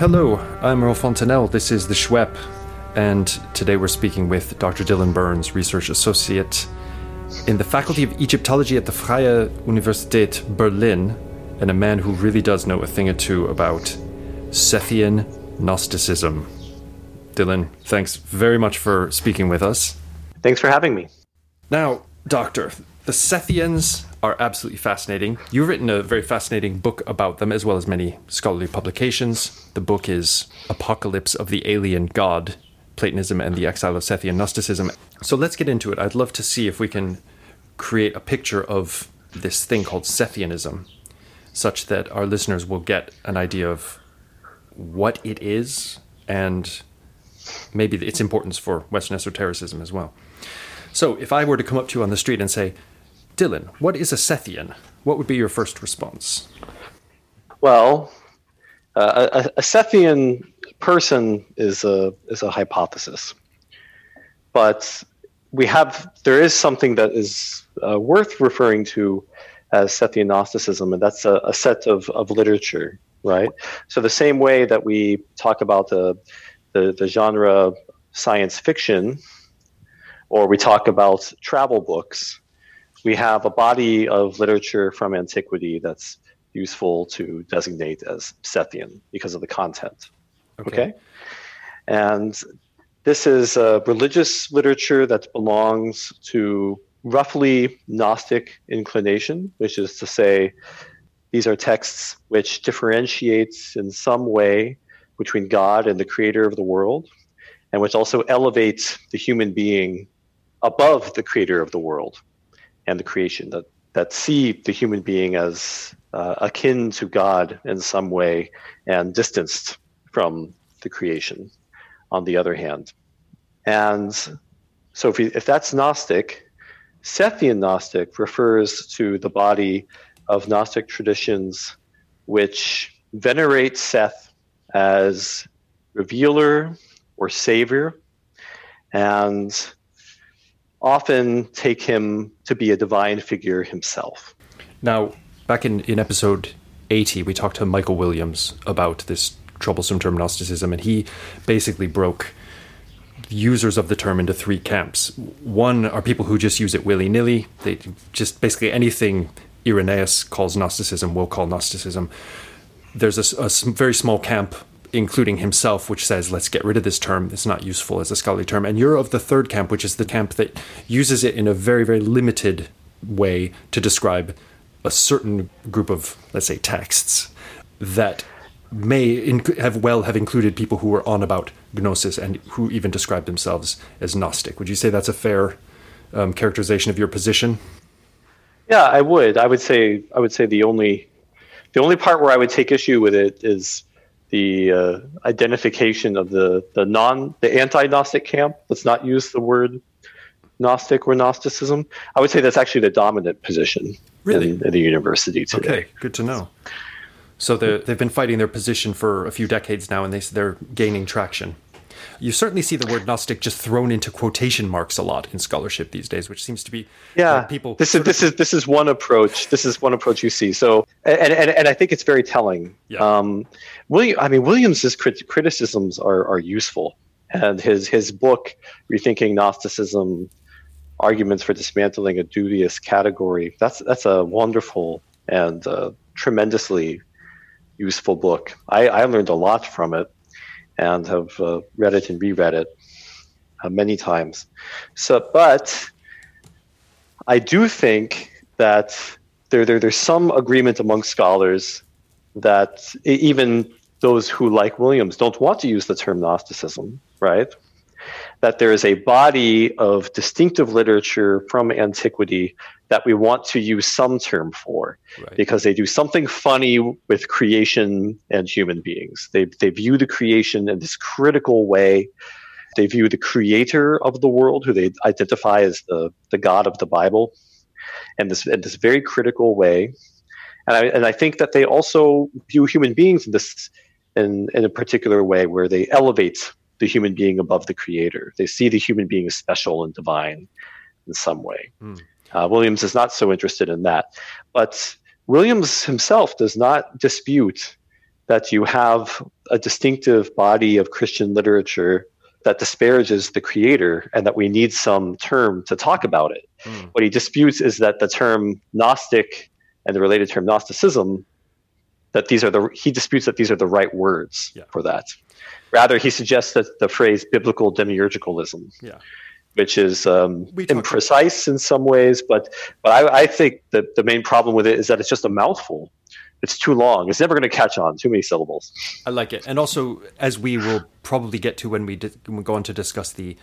Hello, I'm Earl Fontainelle. This is The SHWEP, and today we're speaking with Dr. Dylan Burns, Research Associate in the Faculty of Egyptology at the Freie Universität Berlin, and a man who really does know a thing or two about Sethian Gnosticism. Dylan, thanks very much for speaking with us. Thanks for having me. Now, Doctor, the Sethians are absolutely fascinating. You've written a very fascinating book about them, as well as many scholarly publications. The book is Apocalypse of the Alien God Platonism and the Exile of Sethian Gnosticism. So let's get into it. I'd love to see if we can create a picture of this thing called Sethianism, such that our listeners will get an idea of what it is and maybe its importance for Western esotericism as well. So, if I were to come up to you on the street and say, Dylan, what is a Sethian? What would be your first response? Well, uh, a, a Sethian person is a is a hypothesis, but we have there is something that is uh, worth referring to as Sethian Gnosticism, and that's a, a, set of, of literature, right? So the same way that we talk about the the, the genre science fiction, or we talk about travel books, we have a body of literature from antiquity that's useful to designate as Sethian because of the content. Okay. okay? And this is a religious literature that belongs to roughly Gnostic inclination, which is to say, these are texts which differentiates in some way between God and the creator of the world, and which also elevates the human being above the creator of the world and the creation, that, that see the human being as uh, akin to God in some way and distanced from the creation, on the other hand. And so if, if that's Gnostic, Sethian Gnostic refers to the body of Gnostic traditions which venerate Seth as revealer or savior and often take him to be a divine figure himself. Now, back in, in episode 80, we talked to Michael Williams about this troublesome term Gnosticism, and he basically broke users of the term into three camps. One are people who just use it willy nilly. They just basically anything Irenaeus calls Gnosticism will call Gnosticism. There's a, a, very small camp, including himself, which says, let's get rid of this term. It's not useful as a scholarly term. And you're of the third camp, which is the camp that uses it in a very, very limited way to describe a certain group of, let's say, texts that may inc- have well have included people who were on about gnosis and who even described themselves as Gnostic. Would you say that's a fair um, characterization of your position? Yeah, I would. I would say I would say the only the only part where I would take issue with it is the uh, identification of the the non the anti-Gnostic camp. Let's not use the word Gnostic or Gnosticism. I would say that's actually the dominant position really? in, in the university today. Okay, good to know. So they've been fighting their position for a few decades now, and they, they're gaining traction. You certainly see the word Gnostic just thrown into quotation marks a lot in scholarship these days, which seems to be yeah. people. This is this is this is one approach. This is one approach you see. So and and, and I think it's very telling. Yeah. Um, William, I mean Williams's crit- criticisms are are useful, and his his book rethinking Gnosticism, arguments for dismantling a dubious category. That's that's a wonderful and uh, tremendously useful book. I, I learned a lot from it and have uh, read it and reread it uh, many times. So, but I do think that there, there there's some agreement among scholars that even those who like Williams don't want to use the term Gnosticism, right? that there is a body of distinctive literature from antiquity that we want to use some term for right. because they do something funny with creation and human beings. They, they view the creation in this critical way. They view the creator of the world, who they identify as the, the God of the Bible, in this, in this very critical way. And I, and I think that they also view human beings in this in, in a particular way where they elevate the human being above the creator. They see the human being as special and divine in some way. Mm. Uh, Williams is not so interested in that. But Williams himself does not dispute that you have a distinctive body of Christian literature that disparages the creator and that we need some term to talk about it. Mm. What he disputes is that the term Gnostic and the related term Gnosticism, that these are the he disputes that these are the right words yeah. for that. Rather, he suggests that the phrase biblical demiurgicalism, yeah. Which is um, imprecise in some ways, but but I, I think that the main problem with it is that it's just a mouthful it's too long. It's never going to catch on. Too many syllables. I like it, and also as we will probably get to when we, di- when we go on to discuss the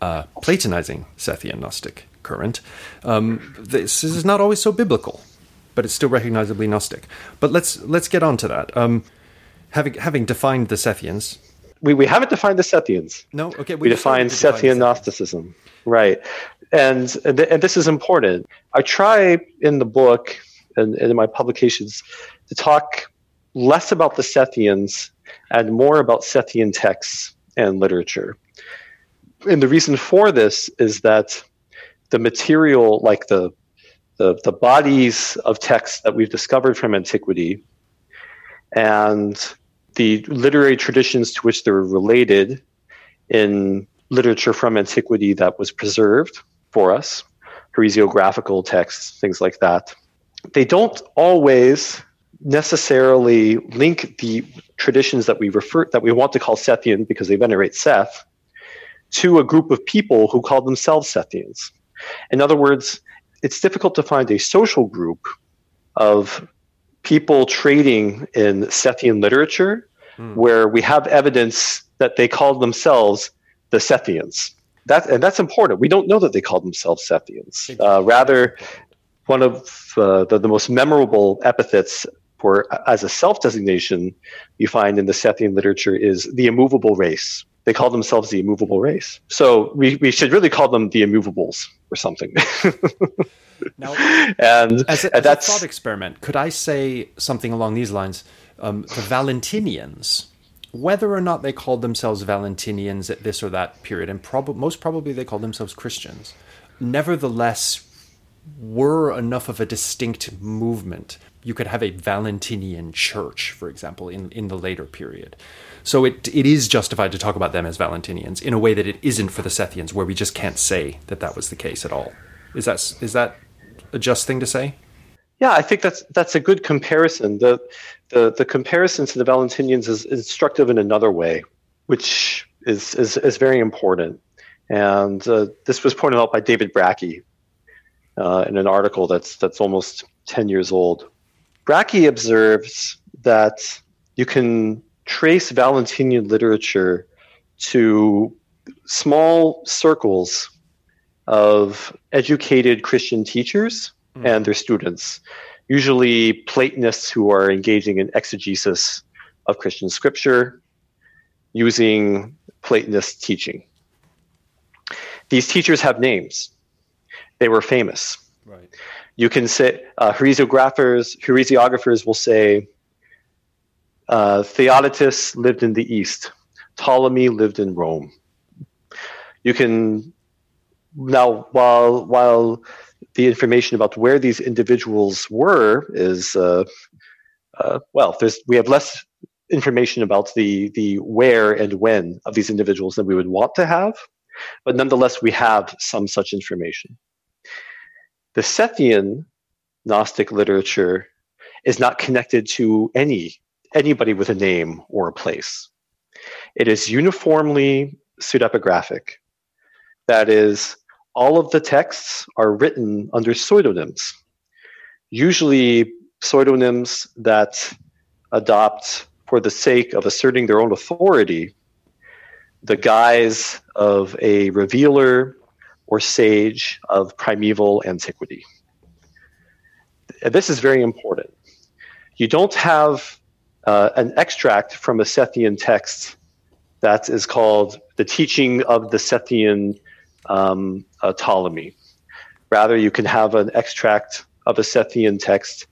uh, Platonizing Sethian Gnostic current, um, this is not always so biblical, but it's still recognizably Gnostic. But let's let's get on to that. Um, having having defined the Sethians, we, we haven't defined the Sethians. No, okay, we, we defined Sethian Gnosticism, right? And and, and this is important. I try in the book and, and in my publications to talk less about the Sethians and more about Sethian texts and literature. And the reason for this is that the material, like the the, the bodies of texts that we've discovered from antiquity and the literary traditions to which they're related in literature from antiquity that was preserved for us, heresiographical texts, things like that, they don't always necessarily link the traditions that we refer that we want to call Sethian because they venerate Seth to a group of people who call themselves Sethians. In other words, it's difficult to find a social group of people trading in Sethian literature mm. where we have evidence that they called themselves the Sethians. That, and that's important. We don't know that they called themselves Sethians. Uh, rather, one of uh, the, the most memorable epithets for as a self-designation you find in the Sethian literature is the immovable race. They call themselves the immovable race. So we, we should really call them the immovables or something. now, and, as a, as that's a thought experiment, could I say something along these lines? Um, the Valentinians, whether or not they called themselves Valentinians at this or that period, and prob- most probably they called themselves Christians, nevertheless were enough of a distinct movement. You could have a Valentinian church, for example, in, in the later period. So it it is justified to talk about them as Valentinians in a way that it isn't for the Sethians, where we just can't say that that was the case at all. Is that is that a just thing to say? Yeah, I think that's that's a good comparison. The the the comparison to the Valentinians is instructive in another way, which is is, is very important. And uh, this was pointed out by David Brakke, uh, in an article that's that's almost 10 years old. Bracke observes that you can trace Valentinian literature to small circles of educated Christian teachers mm. and their students, usually Platonists who are engaging in exegesis of Christian scripture using Platonist teaching. These teachers have names they were famous. Right. You can say uh, heresiographers heresiographers will say uh, Theodotus lived in the east, Ptolemy lived in Rome. You can now while while the information about where these individuals were is uh, uh, well, there's we have less information about the the where and when of these individuals than we would want to have, but nonetheless we have some such information. The Sethian Gnostic literature is not connected to any anybody with a name or a place. It is uniformly pseudepigraphic. That is, all of the texts are written under pseudonyms, usually pseudonyms that adopt, for the sake of asserting their own authority, the guise of a revealer or sage of primeval antiquity. This is very important. You don't have uh, an extract from a Sethian text that is called the teaching of the Sethian um, uh, Ptolemy. Rather, you can have an extract of a Sethian text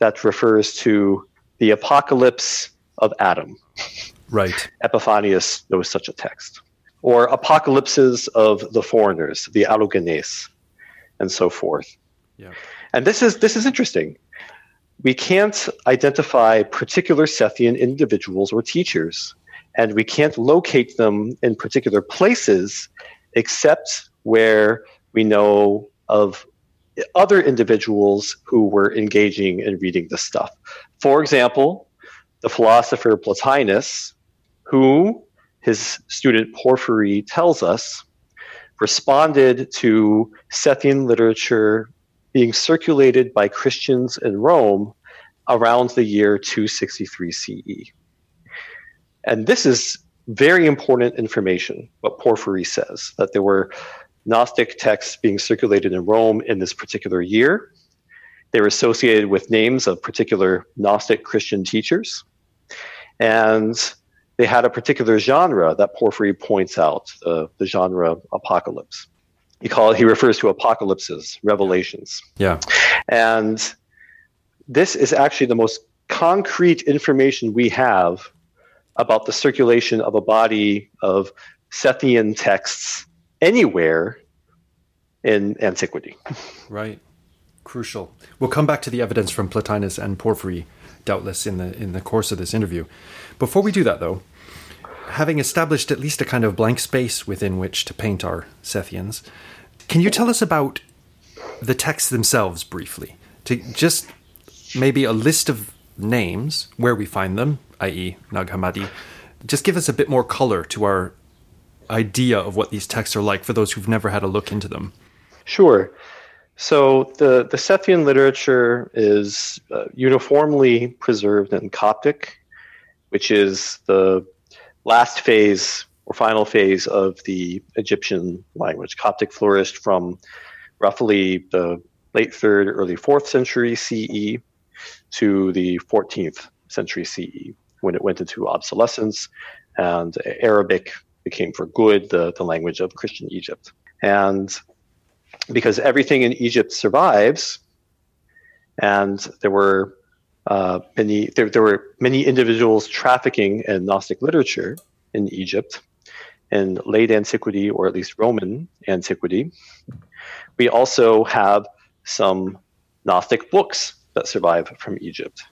that refers to the apocalypse of Adam. Right. Epiphanius knows such a text or apocalypses of the foreigners, the allogenes, and so forth. Yeah. And this is this is interesting. We can't identify particular Sethian individuals or teachers, and we can't locate them in particular places except where we know of other individuals who were engaging in reading this stuff. For example, the philosopher Plotinus, who his student Porphyry tells us responded to Sethian literature being circulated by Christians in Rome around the year 263 CE. And this is very important information, what Porphyry says, that there were Gnostic texts being circulated in Rome in this particular year. They were associated with names of particular Gnostic Christian teachers. And they had a particular genre that Porphyry points out, uh, the genre apocalypse. He call he refers to apocalypses, revelations. Yeah. And this is actually the most concrete information we have about the circulation of a body of Sethian texts anywhere in antiquity. Right. Crucial. We'll come back to the evidence from Plotinus and Porphyry, doubtless, in the in the course of this interview. Before we do that, though, having established at least a kind of blank space within which to paint our Sethians, can you tell us about the texts themselves briefly? To just maybe a list of names, where we find them, i.e., Nag Hammadi. Just give us a bit more color to our idea of what these texts are like for those who've never had a look into them. Sure. So the, the Sethian literature is uh, uniformly preserved in Coptic, which is the last phase or final phase of the Egyptian language. Coptic flourished from roughly the late third, early fourth century CE to the 14th century CE when it went into obsolescence and Arabic became for good the, the language of Christian Egypt. And because everything in Egypt survives, and there were uh, many there, there were many individuals trafficking in Gnostic literature in Egypt in late antiquity or at least Roman antiquity. We also have some Gnostic books that survive from Egypt.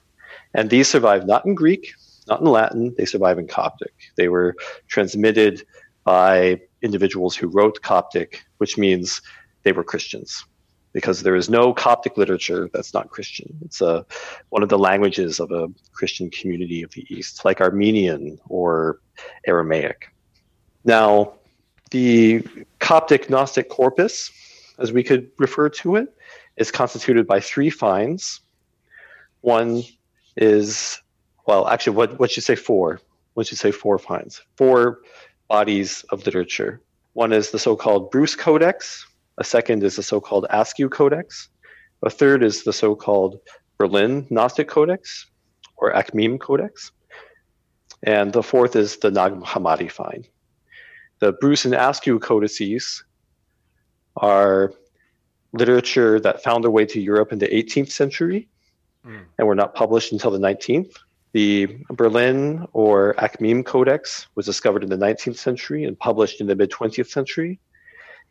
And these survive not in Greek, not in Latin, they survive in Coptic. They were transmitted by individuals who wrote Coptic, which means they were Christians. Because there is no Coptic literature that's not Christian. It's a, one of the languages of a Christian community of the East, like Armenian or Aramaic. Now, the Coptic Gnostic corpus, as we could refer to it, is constituted by three finds one is, well, actually, what, what should say four? What should say four finds? Four bodies of literature. One is the so called Bruce Codex, a second is the so called Askew Codex, a third is the so called Berlin Gnostic Codex or Akhmim Codex, and the fourth is the Nag Hammadi find. The Bruce and Askew codices are literature that found their way to Europe in the 18th century mm. and were not published until the 19th. The Berlin or Akhmim Codex was discovered in the 19th century and published in the mid 20th century.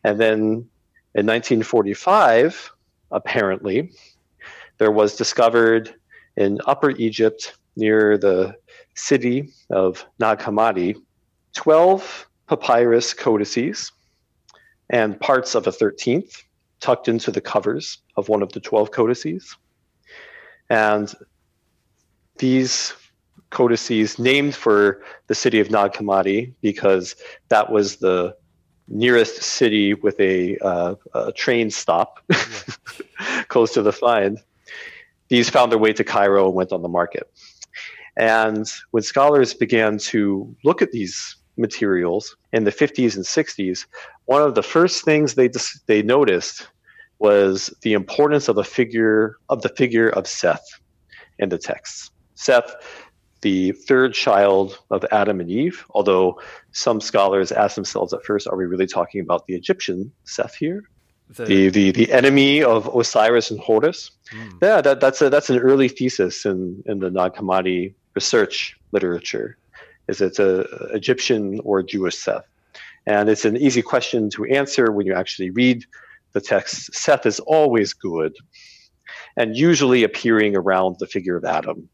And then in 1945, apparently, there was discovered in Upper Egypt near the city of Nag Hammadi 12 papyrus codices and parts of a 13th tucked into the covers of one of the 12 codices. And these codices named for the city of Nag Hammadi because that was the nearest city with a, uh, a train stop close to the find. These found their way to Cairo and went on the market. And when scholars began to look at these materials in the 50s and 60s, one of the first things they, they noticed was the importance of the figure of the figure of Seth in the texts. Seth, the third child of Adam and Eve, although some scholars ask themselves at first, are we really talking about the Egyptian Seth here? The the, the, the enemy of Osiris and Horus. Mm. Yeah, that, that's a, that's an early thesis in, in the Nag Hammadi research literature. Is it's a Egyptian or Jewish Seth? And it's an easy question to answer when you actually read the text Seth is always good. and usually appearing around the figure of Adam.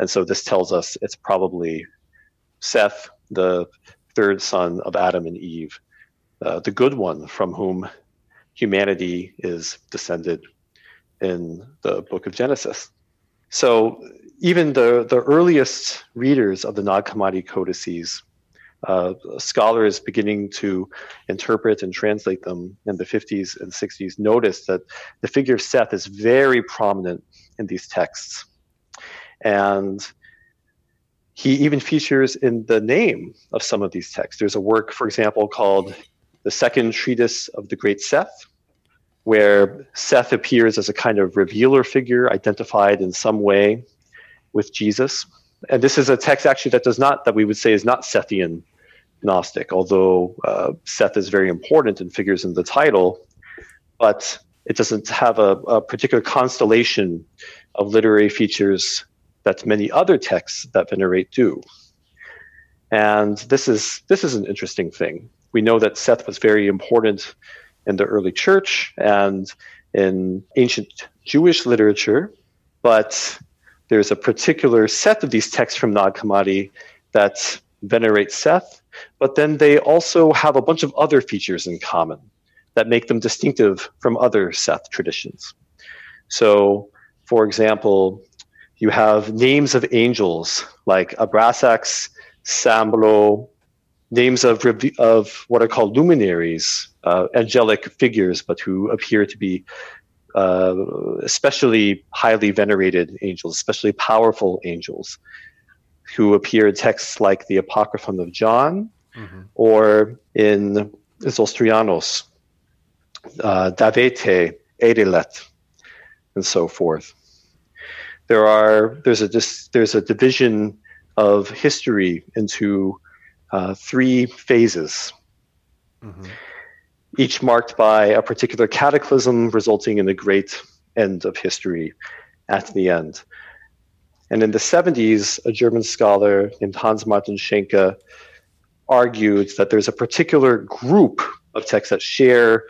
And so this tells us it's probably Seth, the third son of Adam and Eve, uh, the good one from whom humanity is descended in the book of Genesis. So even the, the earliest readers of the Nag Hammadi codices, uh, scholars beginning to interpret and translate them in the 50s and 60s noticed that the figure of Seth is very prominent in these texts. And he even features in the name of some of these texts. There's a work, for example, called The Second Treatise of the Great Seth, where Seth appears as a kind of revealer figure identified in some way with Jesus. And this is a text actually that does not, that we would say is not Sethian Gnostic, although uh, Seth is very important and figures in the title, but it doesn't have a, a particular constellation of literary features that many other texts that venerate do. And this is this is an interesting thing. We know that Seth was very important in the early church and in ancient Jewish literature, but there's a particular set of these texts from Nag Hammadi that venerate Seth, but then they also have a bunch of other features in common that make them distinctive from other Seth traditions. So, for example, you have names of angels like Abrasax, Samblo, names of, of what are called luminaries, uh, angelic figures, but who appear to be uh, especially highly venerated angels, especially powerful angels, who appear in texts like the Apocryphon of John mm-hmm. or in Zostrianos, uh, Daveithai, Eleleth, and so forth. There are there's a there's a division of history into uh, three phases, mm-hmm. each marked by a particular cataclysm resulting in a great end of history at the end. And in the 70s, a German scholar named Hans Martin Schenke argued that there's a particular group of texts that share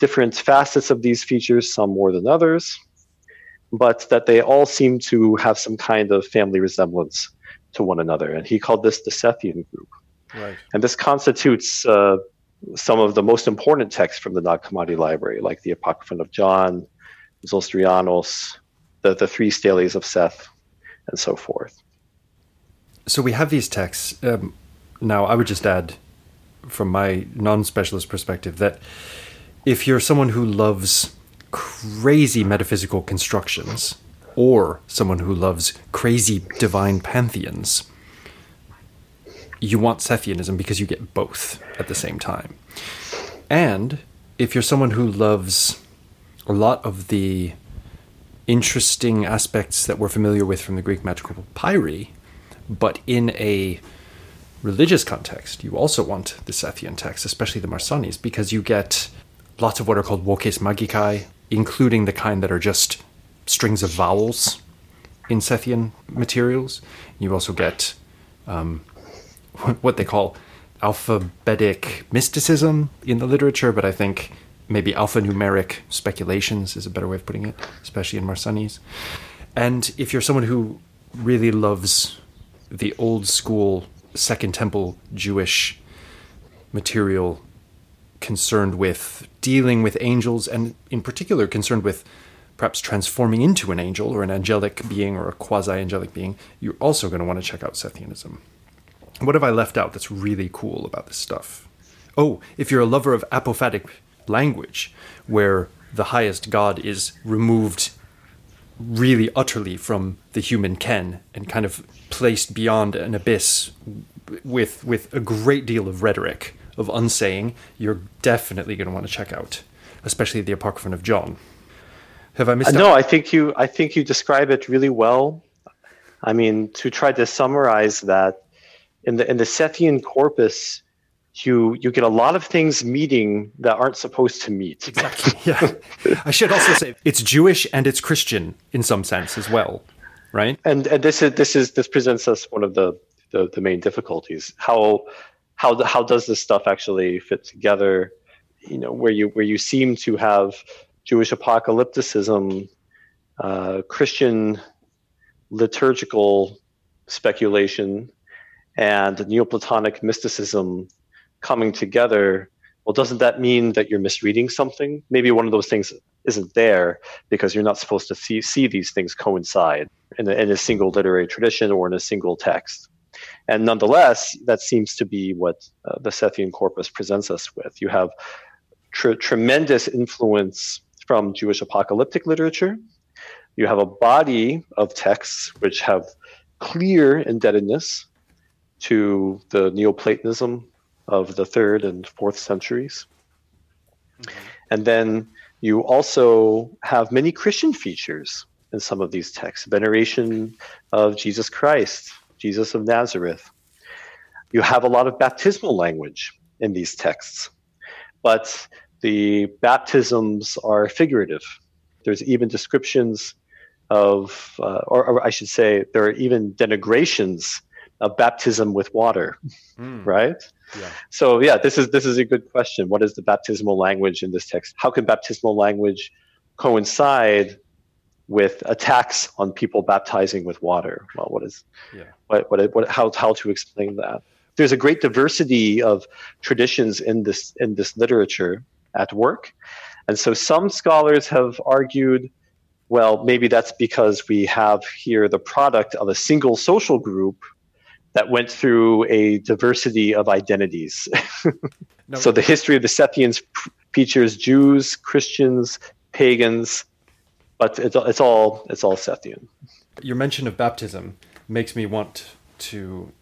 different facets of these features, some more than others, but that they all seem to have some kind of family resemblance to one another. And he called this the Sethian group. Right. And this constitutes uh, some of the most important texts from the Nag Hammadi library, like the Apocryphon of John, Zostrianos, the, the three steles of Seth, and so forth. So we have these texts. Um, now, I would just add, from my non specialist perspective, that if you're someone who loves crazy metaphysical constructions, or someone who loves crazy divine pantheons, you want Sethianism because you get both at the same time. And if you're someone who loves a lot of the interesting aspects that we're familiar with from the Greek magical papyri, but in a religious context, you also want the Sethian text, especially the Marsanes, because you get lots of what are called voces magicae, including the kind that are just strings of vowels in Sethian materials. You also get um, what they call alphabetic mysticism in the literature, but I think maybe alphanumeric speculations is a better way of putting it, especially in Marsanes. And if you're someone who really loves the old school Second Temple Jewish material concerned with dealing with angels, and in particular concerned with perhaps transforming into an angel or an angelic being or a quasi angelic being, you're also going to want to check out Sethianism. What have I left out that's really cool about this stuff? Oh, if you're a lover of apophatic language, where the highest god is removed really utterly from the human ken and kind of placed beyond an abyss with with a great deal of rhetoric of unsaying, you're definitely going to want to check out, especially the Apocryphon of John. Have I missed? Uh, no, I think you I think you describe it really well. I mean, to try to summarize that, in the in the Sethian corpus, you you get a lot of things meeting that aren't supposed to meet. Exactly. Yeah. I should also say it's Jewish and it's Christian in some sense as well, right? And and this is this is this presents us one of the the, the main difficulties. How how how does this stuff actually fit together? You know, where you where you seem to have Jewish apocalypticism uh, Christian liturgical speculation and Neoplatonic mysticism coming together, well, doesn't that mean that you're misreading something? Maybe one of those things isn't there because you're not supposed to see, see these things coincide in a, in a single literary tradition or in a single text. And nonetheless, that seems to be what uh, the Sethian corpus presents us with. You have tr- tremendous influence from Jewish apocalyptic literature. You have a body of texts which have clear indebtedness to the Neoplatonism of the third and fourth centuries. Mm-hmm. And then you also have many Christian features in some of these texts veneration of Jesus Christ, Jesus of Nazareth. You have a lot of baptismal language in these texts, but the baptisms are figurative. There's even descriptions of, uh, or, or, I should say, there are even denigrations of baptism with water, mm. right? Yeah. So yeah, this is this is a good question. What is the baptismal language in this text? How can baptismal language coincide with attacks on people baptizing with water? Well, what is yeah. what, what what how how to explain that? There's a great diversity of traditions in this in this literature at work, and so some scholars have argued well, maybe that's because we have here the product of a single social group that went through a diversity of identities. no. So the history of the Sethians features Jews, Christians, pagans, but it's, it's all it's all Sethian. Your mention of baptism makes me want to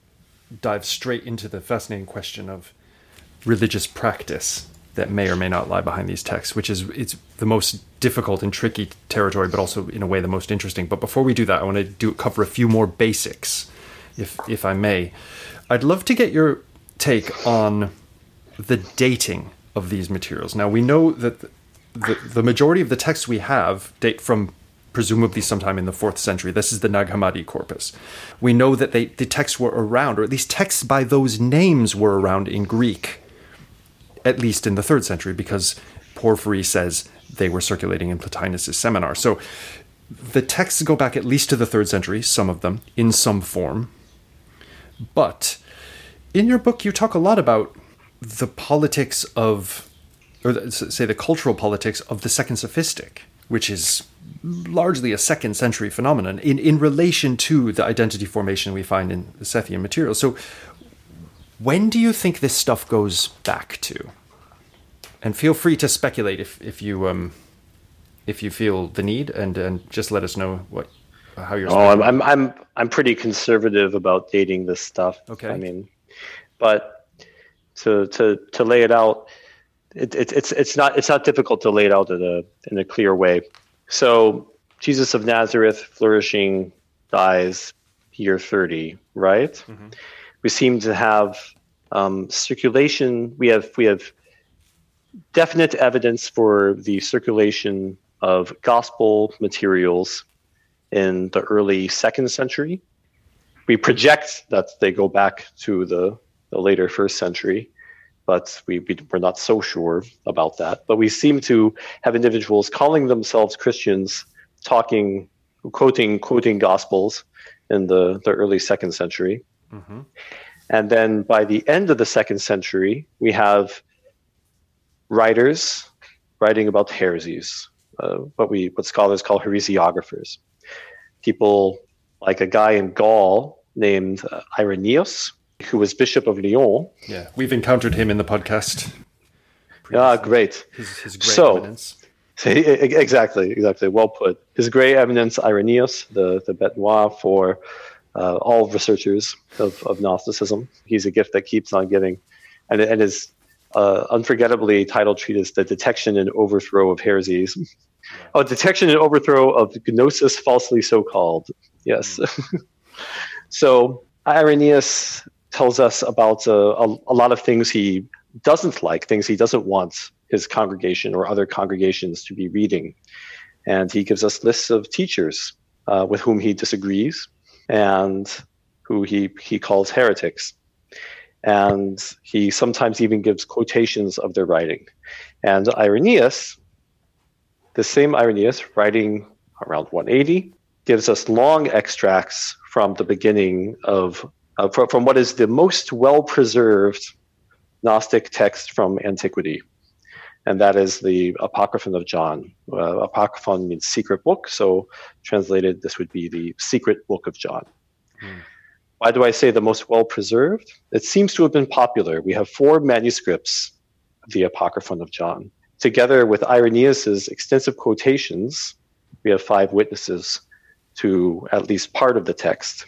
dive straight into the fascinating question of religious practice that may or may not lie behind these texts, which is it's the most difficult and tricky territory, but also in a way the most interesting. But before we do that, I want to do cover a few more basics if if I may. I'd love to get your take on the dating of these materials. Now we know that the, the majority of the texts we have date from presumably sometime in the fourth century. This is the Nag Hammadi corpus. We know that they, the texts were around, or at least texts by those names were around in Greek, at least in the third century, because Porphyry says they were circulating in Plotinus's seminar. So the texts go back at least to the third century, some of them, in some form. But in your book, you talk a lot about the politics of, or say the cultural politics of the second sophistic, which is largely a second century phenomenon in, in relation to the identity formation we find in the Sethian material. So, when do you think this stuff goes back to? And feel free to speculate if, if you um, if you feel the need, and, and just let us know what how you're. Oh, I'm, I'm I'm I'm pretty conservative about dating this stuff. Okay. I mean, but to to to lay it out, it, it, it's it's not it's not difficult to lay it out in a in a clear way. So Jesus of Nazareth flourishing dies year thirty, right? Mm-hmm. We seem to have um, circulation. We have we have definite evidence for the circulation of gospel materials in the early second century. We project that they go back to the, the later first century, but we, we, we're not so sure about that. But we seem to have individuals calling themselves Christians talking, quoting, quoting gospels in the, the early second century. Mm-hmm. And then by the end of the second century, we have writers writing about heresies, uh, what we what scholars call heresiographers people like a guy in Gaul named uh, Irenaeus, who was Bishop of Lyon. Yeah, we've encountered him in the podcast. Ah, great. His, his great so, evidence. exactly, exactly. Well put. His great evidence, Irenaeus, the, the bête noire for uh, all researchers of, of Gnosticism. He's a gift that keeps on giving. And, and his uh, unforgettably titled treatise, The Detection and Overthrow of Heresies, Oh, detection and overthrow of gnosis falsely so called. Yes. Mm. so Irenaeus tells us about uh, a, a, lot of things he doesn't like, things he doesn't want his congregation or other congregations to be reading. And he gives us lists of teachers uh, with whom he disagrees and who he, he calls heretics. And he sometimes even gives quotations of their writing. And Irenaeus the same Irenaeus, writing around 180, gives us long extracts from the beginning of, uh, from, from what is the most well preserved Gnostic text from antiquity, and that is the Apocryphon of John. Uh, Apocryphon means secret book, so translated, this would be the secret book of John. Hmm. Why do I say the most well preserved? It seems to have been popular. We have four manuscripts of the Apocryphon of John. Together with Irenaeus's extensive quotations, we have five witnesses to at least part of the text.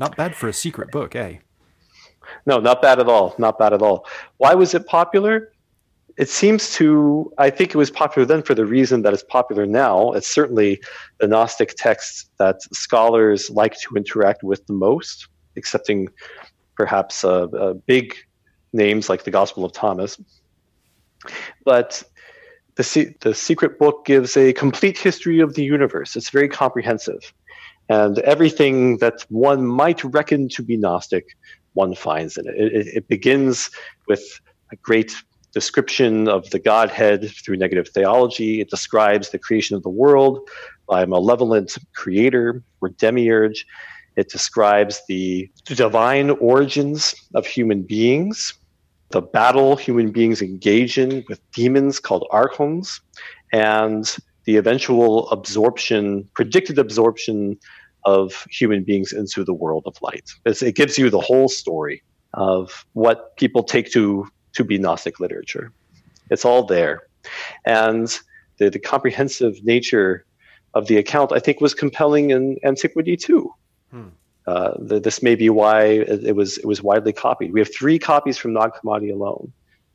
Not bad for a secret book, eh? No, not bad at all. Not bad at all. Why was it popular? It seems to, I think it was popular then for the reason that it's popular now. It's certainly the Gnostic text that scholars like to interact with the most, excepting perhaps uh, uh, big names like the Gospel of Thomas. But the, the secret book gives a complete history of the universe. It's very comprehensive. And everything that one might reckon to be Gnostic, one finds in it. It, it begins with a great description of the Godhead through negative theology. It describes the creation of the world by a malevolent creator or demiurge. It describes the divine origins of human beings the battle human beings engage in with demons called archons, and the eventual absorption, predicted absorption of human beings into the world of light. It's, it gives you the whole story of what people take to, to be Gnostic literature. It's all there. And the, the comprehensive nature of the account, I think, was compelling in antiquity too. Hmm. Uh, the, this may be why it, it, was it was widely copied. We have three copies from Nag Hammadi alone.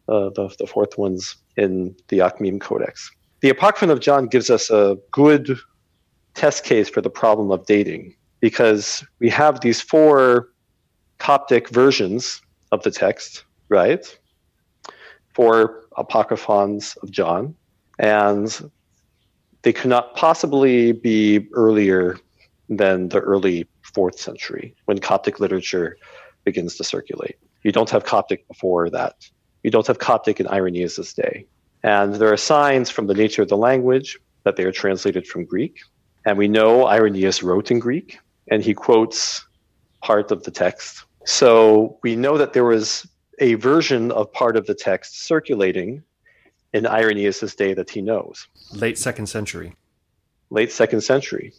Uh, the, the fourth one's in the Akhmim Codex. The Apocryphon of John gives us a good test case for the problem of dating because we have these four Coptic versions of the text, right? Four apocryphons of John, and they could not possibly be earlier than the early fourth century when Coptic literature begins to circulate. You don't have Coptic before that. You don't have Coptic in Irenaeus' day. And there are signs from the nature of the language that they are translated from Greek. And we know Irenaeus wrote in Greek, and he quotes part of the text. So we know that there was a version of part of the text circulating in Irenaeus' day that he knows. Late second century. Late second century.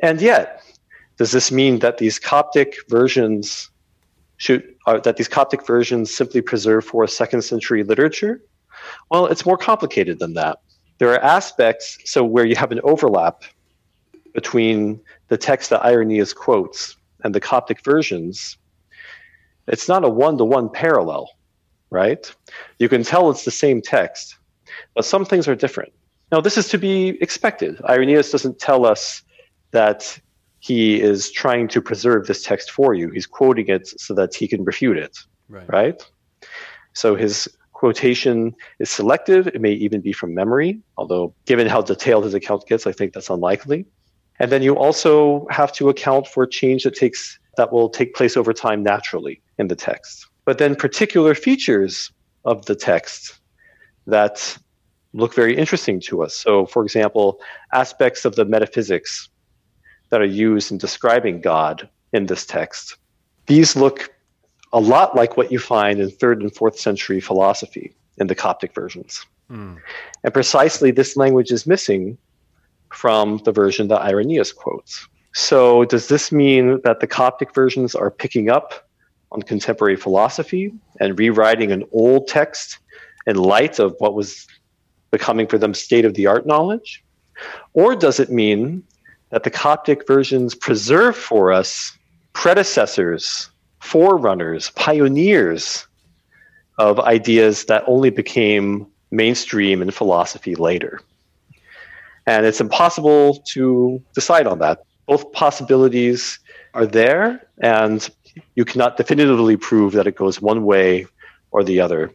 And yet, does this mean that these Coptic versions should uh, that these Coptic versions simply preserve for a second century literature? Well, it's more complicated than that. There are aspects so where you have an overlap between the text that Irenaeus quotes and the Coptic versions. It's not a one-to-one parallel, right? You can tell it's the same text, but some things are different. Now, this is to be expected. Irenaeus doesn't tell us that he is trying to preserve this text for you. He's quoting it so that he can refute it. Right. right? So his quotation is selective. It may even be from memory, although given how detailed his account gets, I think that's unlikely. And then you also have to account for change that takes that will take place over time naturally in the text. But then particular features of the text that look very interesting to us. So, for example, aspects of the metaphysics that are used in describing God in this text. These look a lot like what you find in third and fourth century philosophy in the Coptic versions. Mm. And precisely this language is missing from the version that Irenaeus quotes. So, does this mean that the Coptic versions are picking up on contemporary philosophy and rewriting an old text in light of what was becoming for them state of the art knowledge? Or does it mean that the Coptic versions preserve for us predecessors, forerunners, pioneers of ideas that only became mainstream in philosophy later. And it's impossible to decide on that. Both possibilities are there, and you cannot definitively prove that it goes one way or the other.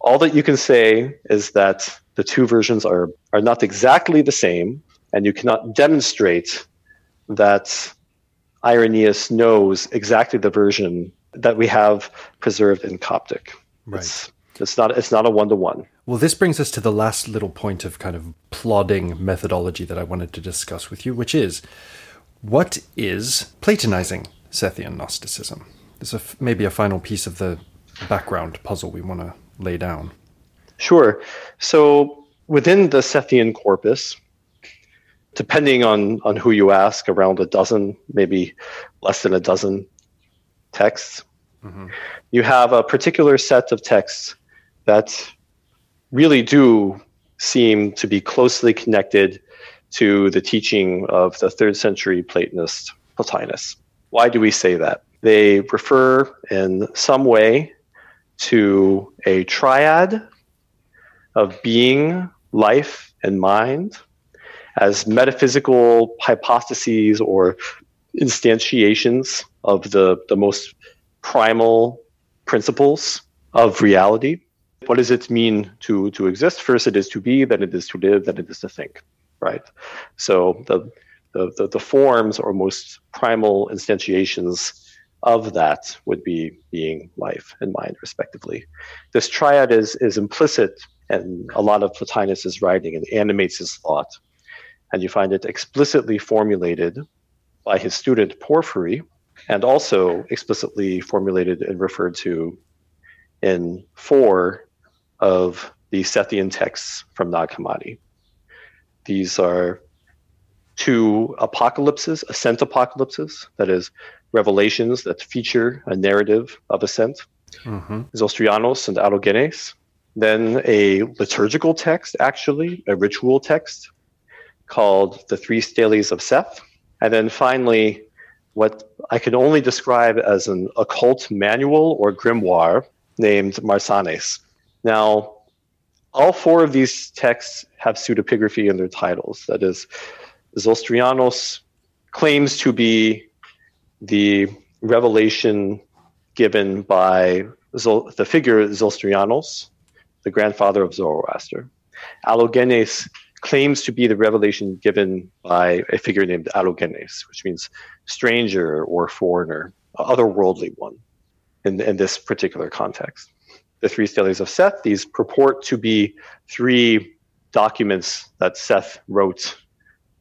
All that you can say is that the two versions are, are not exactly the same, and you cannot demonstrate that Irenaeus knows exactly the version that we have preserved in Coptic. Right. It's, It's not it's not a one to one. Well, this brings us to the last little point of kind of plodding methodology that I wanted to discuss with you, which is what is Platonizing Sethian Gnosticism? There's a, maybe a final piece of the background puzzle we want to lay down. Sure. So within the Sethian corpus, depending on, on who you ask, around a dozen, maybe less than a dozen texts, mm-hmm. you have a particular set of texts that really do seem to be closely connected to the teaching of the third century Platonist Plotinus. Why do we say that? They refer in some way to a triad of being, life, and mind as metaphysical hypotheses or instantiations of the, the most primal principles of reality. What does it mean to, to exist? First, it is to be, then it is to live, then it is to think, right? So the, the, the, the forms or most primal instantiations of that would be being, life, and mind, respectively. This triad is, is implicit in a lot of Plotinus's writing and animates his thought. And you find it explicitly formulated by his student Porphyry, and also explicitly formulated and referred to in four of the Sethian texts from Nag Hammadi. These are two apocalypses, ascent apocalypses, that is, revelations that feature a narrative of ascent, mm-hmm. Zostrianos and Allogenes. Then a liturgical text, actually, a ritual text called The Three Steles of Seth. And then finally, what I can only describe as an occult manual or grimoire named Marsanes. Now, all four of these texts have pseudepigraphy in their titles. That is, Zostrianos claims to be the revelation given by Zol- the figure Zostrianos, the grandfather of Zoroaster. Allogenes claims to be the revelation given by a figure named Allogenes, which means stranger or foreigner, otherworldly one in, in this particular context. The three steles of Seth, these purport to be three documents that Seth wrote,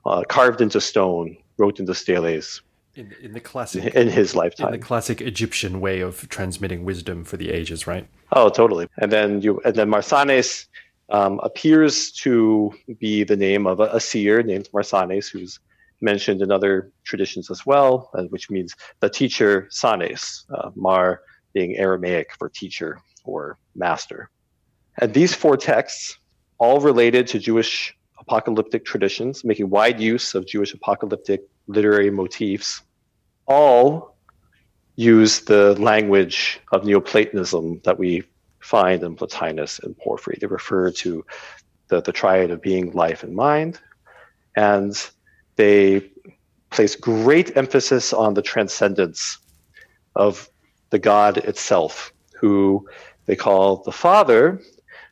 uh, carved into stone, wrote into steles. In, in the classic, in his lifetime, in the classic Egyptian way of transmitting wisdom for the ages, right? Oh, totally. And then you, and then Marsanes um, appears to be the name of a, a, seer named Marsanes, who's mentioned in other traditions as well, which means the teacher Sanes, uh, Mar being Aramaic for teacher or master. And these four texts, all related to Jewish apocalyptic traditions, making wide use of Jewish apocalyptic literary motifs, all use the language of Neoplatonism that we find in Plotinus and Porphyry. They refer to the, the triad of being, life, and mind. And they place great emphasis on the transcendence of the God itself, who they call the Father,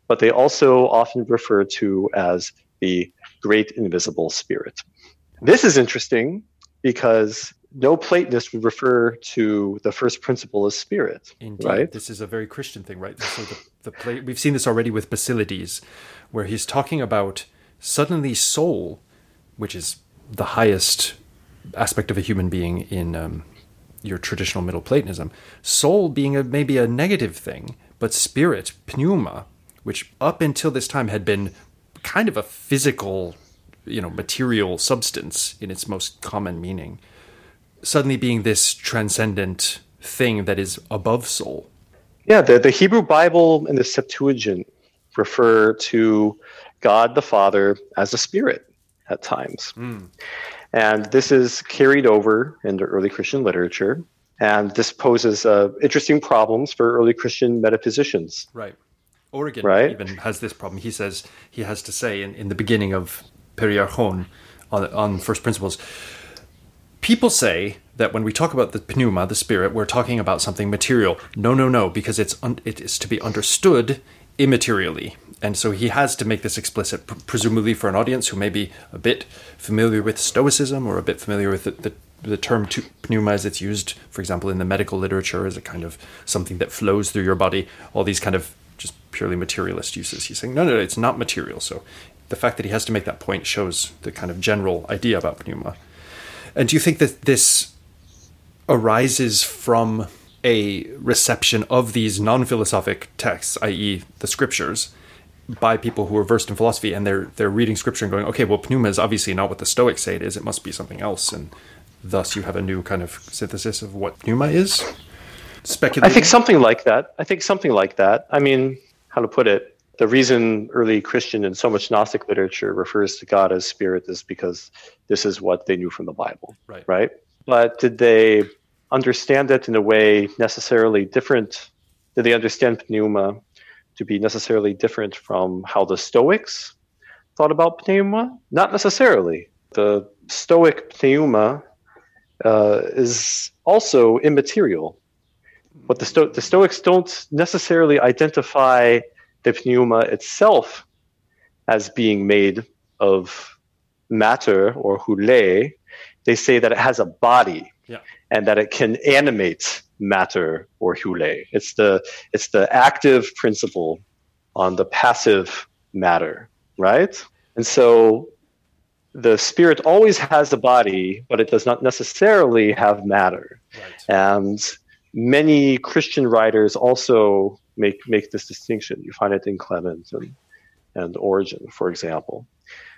but they also often refer to as the great invisible spirit. This is interesting because no Platonist would refer to the first principle as spirit. Indeed, right? this is a very Christian thing, right? So the, the play, we've seen this already with Basilides, where he's talking about suddenly soul, which is the highest aspect of a human being in um, your traditional Middle Platonism. Soul being a, maybe a negative thing, but spirit, pneuma, which up until this time had been kind of a physical, you know, material substance in its most common meaning suddenly being this transcendent thing that is above soul. Yeah, the, the Hebrew Bible and the Septuagint refer to God the Father as a spirit at times. Mm. And this is carried over into early Christian literature. And this poses uh, interesting problems for early Christian metaphysicians. Right. Origen right? even has this problem. He says, he has to say in, in the beginning of Periarchon on, on first principles, people say that when we talk about the pneuma, the spirit, we're talking about something material. No, no, no, because it's un- it is to be understood immaterially. And so he has to make this explicit, pr- presumably for an audience who may be a bit familiar with Stoicism or a bit familiar with the, the, the term pneuma as it's used, for example, in the medical literature as a kind of something that flows through your body. All these kind of just purely materialist uses. He's saying, no, no, no, it's not material. So the fact that he has to make that point shows the kind of general idea about pneuma. And do you think that this arises from a reception of these non philosophic texts, i.e., the scriptures, by people who are versed in philosophy and they're they're reading scripture and going, okay, well, pneuma is obviously not what the Stoics say it is. It must be something else, and thus you have a new kind of synthesis of what pneuma is. Speculating. I think something like that. I think something like that. I mean, how to put it? The reason early Christian and so much Gnostic literature refers to God as spirit is because this is what they knew from the Bible. Right. Right. But did they understand it in a way necessarily different? Did they understand pneuma to be necessarily different from how the Stoics thought about pneuma? Not necessarily. The Stoic pneuma uh, is also immaterial. But the, Sto- the Stoics don't necessarily identify the pneuma itself as being made of matter or hyle. They say that it has a body yeah. and that it can animate matter or hyle. It's the it's the active principle on the passive matter, right? And so the spirit always has a body, but it does not necessarily have matter. Right. And many Christian writers also make make this distinction. You find it in Clement and, and Origen, for example.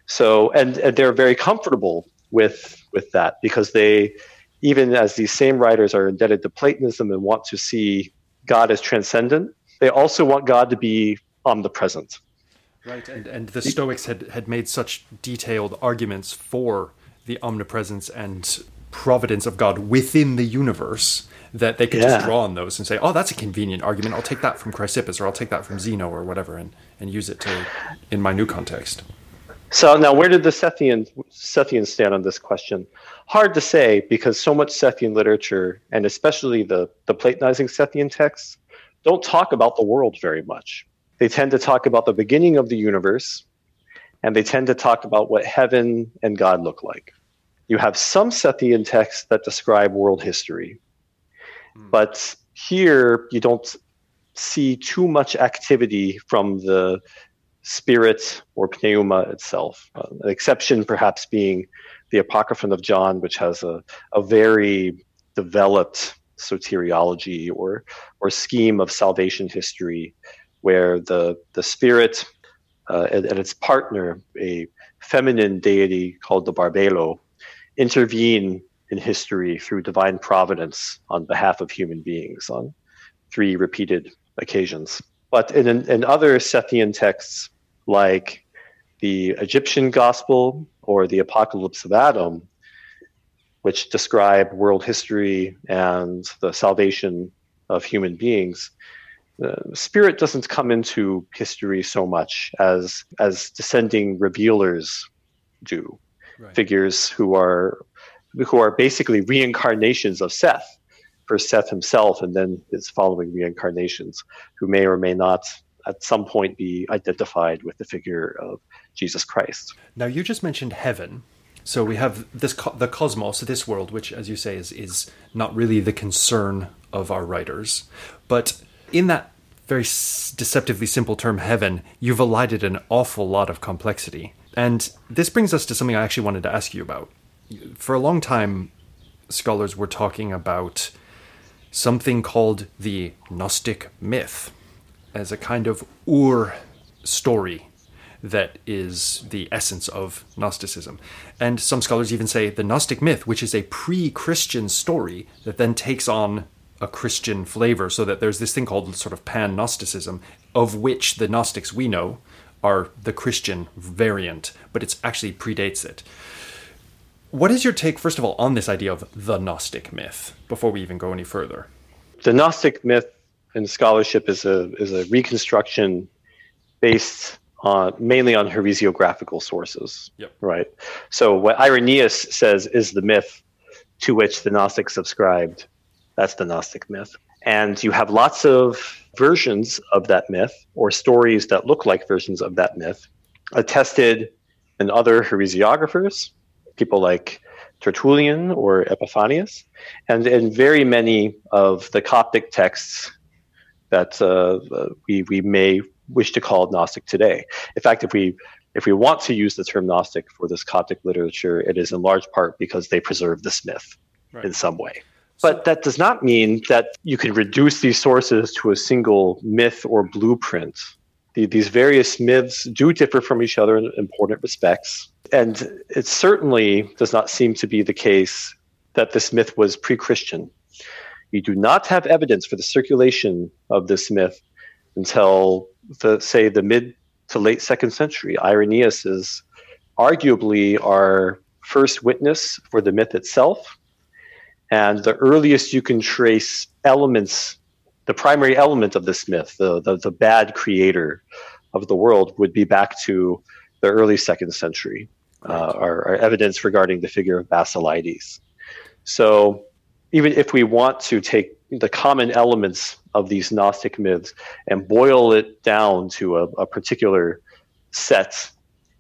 So and, and they're very comfortable with with that because they even as these same writers are indebted to Platonism and want to see God as transcendent, they also want God to be omnipresent. Right, and, and the Stoics had, had made such detailed arguments for the omnipresence and providence of God within the universe that they could yeah. just draw on those and say, oh, that's a convenient argument. I'll take that from Chrysippus or I'll take that from Zeno or whatever and, and use it to in my new context. So now, where did the Sethian Sethians stand on this question? Hard to say because so much Sethian literature, and especially the, the Platonizing Sethian texts, don't talk about the world very much. They tend to talk about the beginning of the universe, and they tend to talk about what heaven and God look like. You have some Sethian texts that describe world history, mm. but here you don't see too much activity from the spirit or pneuma itself. Uh, an exception, perhaps, being the Apocryphon of John, which has a, a very developed soteriology or or scheme of salvation history, where the the spirit uh, and, and, its partner, a feminine deity called the Barbelo, intervene in history through divine providence on behalf of human beings on three repeated occasions. But in, in other Sethian texts, like the Egyptian Gospel or the Apocalypse of Adam, which describe world history and the salvation of human beings, the spirit doesn't come into history so much as as descending revealers do, right. figures who are who are basically reincarnations of Seth, first Seth himself, and then his following reincarnations, who may or may not at some point be identified with the figure of Jesus Christ. Now, you just mentioned heaven. So we have this the cosmos, this world, which, as you say, is is not really the concern of our writers, but in that very deceptively simple term, heaven, you've elided an awful lot of complexity. And this brings us to something I actually wanted to ask you about. For a long time, scholars were talking about something called the Gnostic myth as a kind of ur story that is the essence of Gnosticism. And some scholars even say the Gnostic myth, which is a pre Christian story that then takes on a Christian flavor, so that there's this thing called sort of pan Gnosticism, of which the Gnostics we know are the Christian variant, but it actually predates it. What is your take, first of all, on this idea of the Gnostic myth before we even go any further? The Gnostic myth in scholarship is a is a reconstruction based on mainly on heresiographical sources. Yep. Right. So what Irenaeus says is the myth to which the Gnostics subscribed. That's the Gnostic myth. And you have lots of versions of that myth or stories that look like versions of that myth attested in other heresiographers, people like Tertullian or Epiphanius, and in very many of the Coptic texts that uh, we, we may wish to call Gnostic today. In fact, if we if we want to use the term Gnostic for this Coptic literature, it is in large part because they preserve this myth right. in some way. But that does not mean that you can reduce these sources to a single myth or blueprint. The, these various myths do differ from each other in important respects. And it certainly does not seem to be the case that this myth was pre Christian. You do not have evidence for the circulation of this myth until, the, say, the mid to late second century. Irenaeus is arguably our first witness for the myth itself. And the earliest you can trace elements, the primary element of this myth, the, the, the bad creator of the world, would be back to the early second century, uh, our, our, evidence regarding the figure of Basilides. So even if we want to take the common elements of these Gnostic myths and boil it down to a, a particular set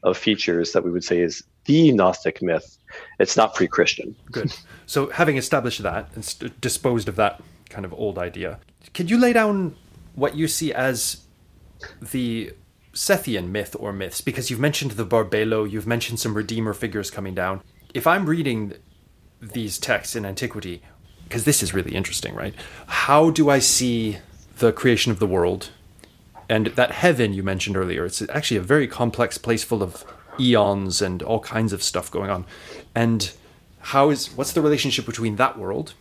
of features that we would say is the Gnostic myth, it's not pre Christian. Good. So, having established that and st- disposed of that kind of old idea, can you lay down what you see as the Sethian myth or myths? Because you've mentioned the Barbelo, you've mentioned some Redeemer figures coming down. If I'm reading these texts in antiquity, because this is really interesting, right? How do I see the creation of the world and that heaven you mentioned earlier? It's actually a very complex place full of eons and all kinds of stuff going on. And how is what's the relationship between that world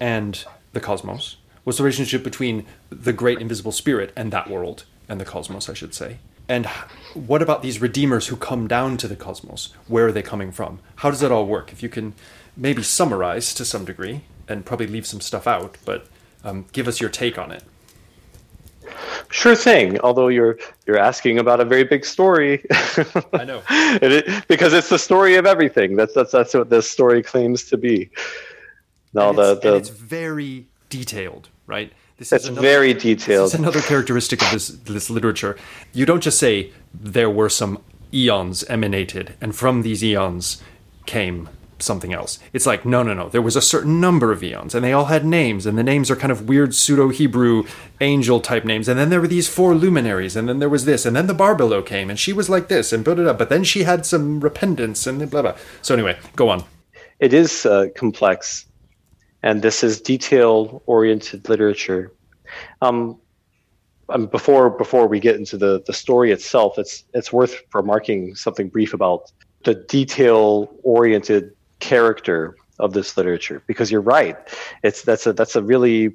and the cosmos? What's the relationship between the great invisible spirit and that world and the cosmos, I should say? And what about these redeemers who come down to the cosmos? Where are they coming from? How does that all work? If you can maybe summarize to some degree and probably leave some stuff out, but um, give us your take on it. Sure thing. Although you're you're asking about a very big story. I know. it, because it's the story of everything. That's that's that's what this story claims to be. No, the, the it's very detailed, right? This it's is another, very detailed. This is another characteristic of this this literature. You don't just say there were some eons emanated, and from these eons came something else. It's like, no, no, no. There was a certain number of eons, and they all had names, and the names are kind of weird pseudo Hebrew angel type names. And then there were these four luminaries, and then there was this, and then the Barbelo came, and she was like this, and blah, it up. But then she had some repentance, and blah, blah. So, anyway, go on. It is uh, complex, and this is detail oriented literature. Um, um, before before we get into the, the story itself, it's it's worth remarking something brief about the detail oriented character of this literature because you're right. It's that's a that's a really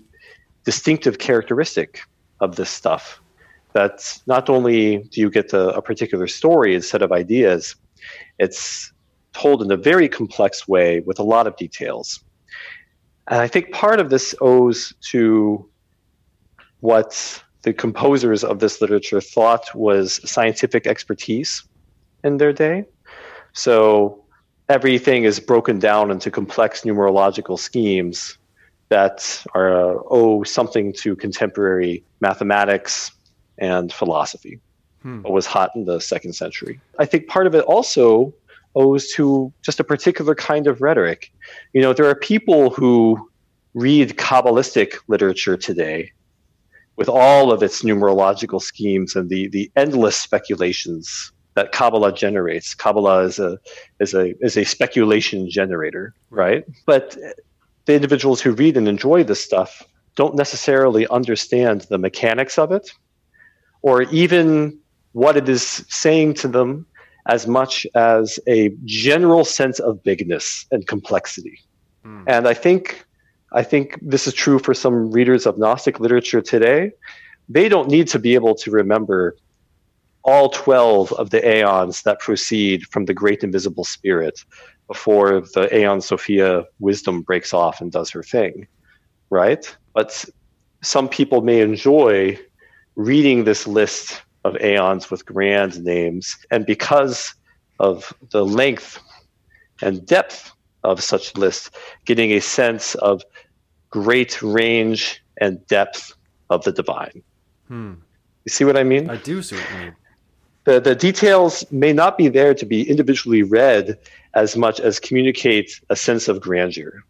distinctive characteristic of this stuff. That not only do you get a, a particular story and set of ideas it's told in a very complex way with a lot of details. And i think part of this owes to what the composers of this literature thought was scientific expertise in their day. So everything is broken down into complex numerological schemes that are uh, owe something to contemporary mathematics and philosophy. Hmm. What was hot in the second century. I think part of it also owes to just a particular kind of rhetoric. You know, there are people who read Kabbalistic literature today with all of its numerological schemes and the, the endless speculations that Kabbalah generates. Kabbalah is a is a is a speculation generator, right? But the individuals who read and enjoy this stuff don't necessarily understand the mechanics of it, or even what it is saying to them, as much as a general sense of bigness and complexity. Mm. And I think I think this is true for some readers of Gnostic literature today. They don't need to be able to remember all 12 of the aeons that proceed from the great invisible spirit before the aeon Sophia wisdom breaks off and does her thing, right? But some people may enjoy reading this list of aeons with grand names, and because of the length and depth of such lists, getting a sense of great range and depth of the divine. Hmm. You see what I mean? I do see what you mean the, the details may not be there to be individually read as much as communicate a sense of grandeur.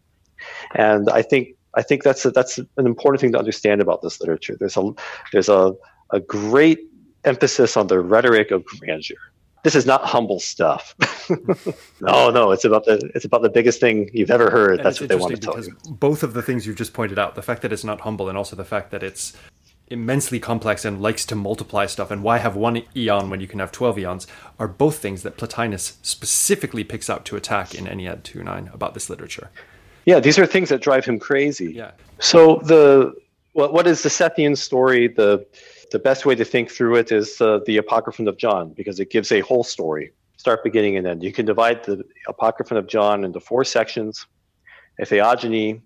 And I think I think that's a, that's an important thing to understand about this literature. There's a there's a, a great emphasis on the rhetoric of grandeur. This is not humble stuff. no, no, it's about the it's about the biggest thing you've ever heard. And that's what they want to tell you. Both of the things you've just pointed out, the fact that it's not humble and also the fact that it's immensely complex and likes to multiply stuff and why have one eon when you can have 12 eons are both things that Plotinus specifically picks out to attack in Ennead 2.9 about this literature. Yeah, these are things that drive him crazy. Yeah. So the what what is the Sethian story? The the best way to think through it is uh, the Apocryphon of John because it gives a whole story, start, beginning, and end. You can divide the Apocryphon of John into four sections: a theogony,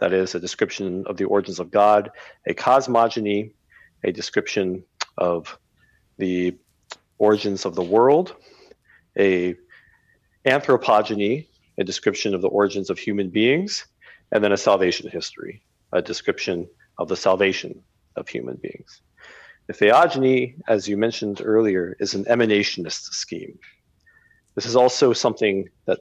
that is a description of the origins of God, a cosmogony, a description of the origins of the world, a anthropogeny, a description of the origins of human beings, and then a salvation history, a description of the salvation of human beings. The theogony, as you mentioned earlier, is an emanationist scheme. This is also something that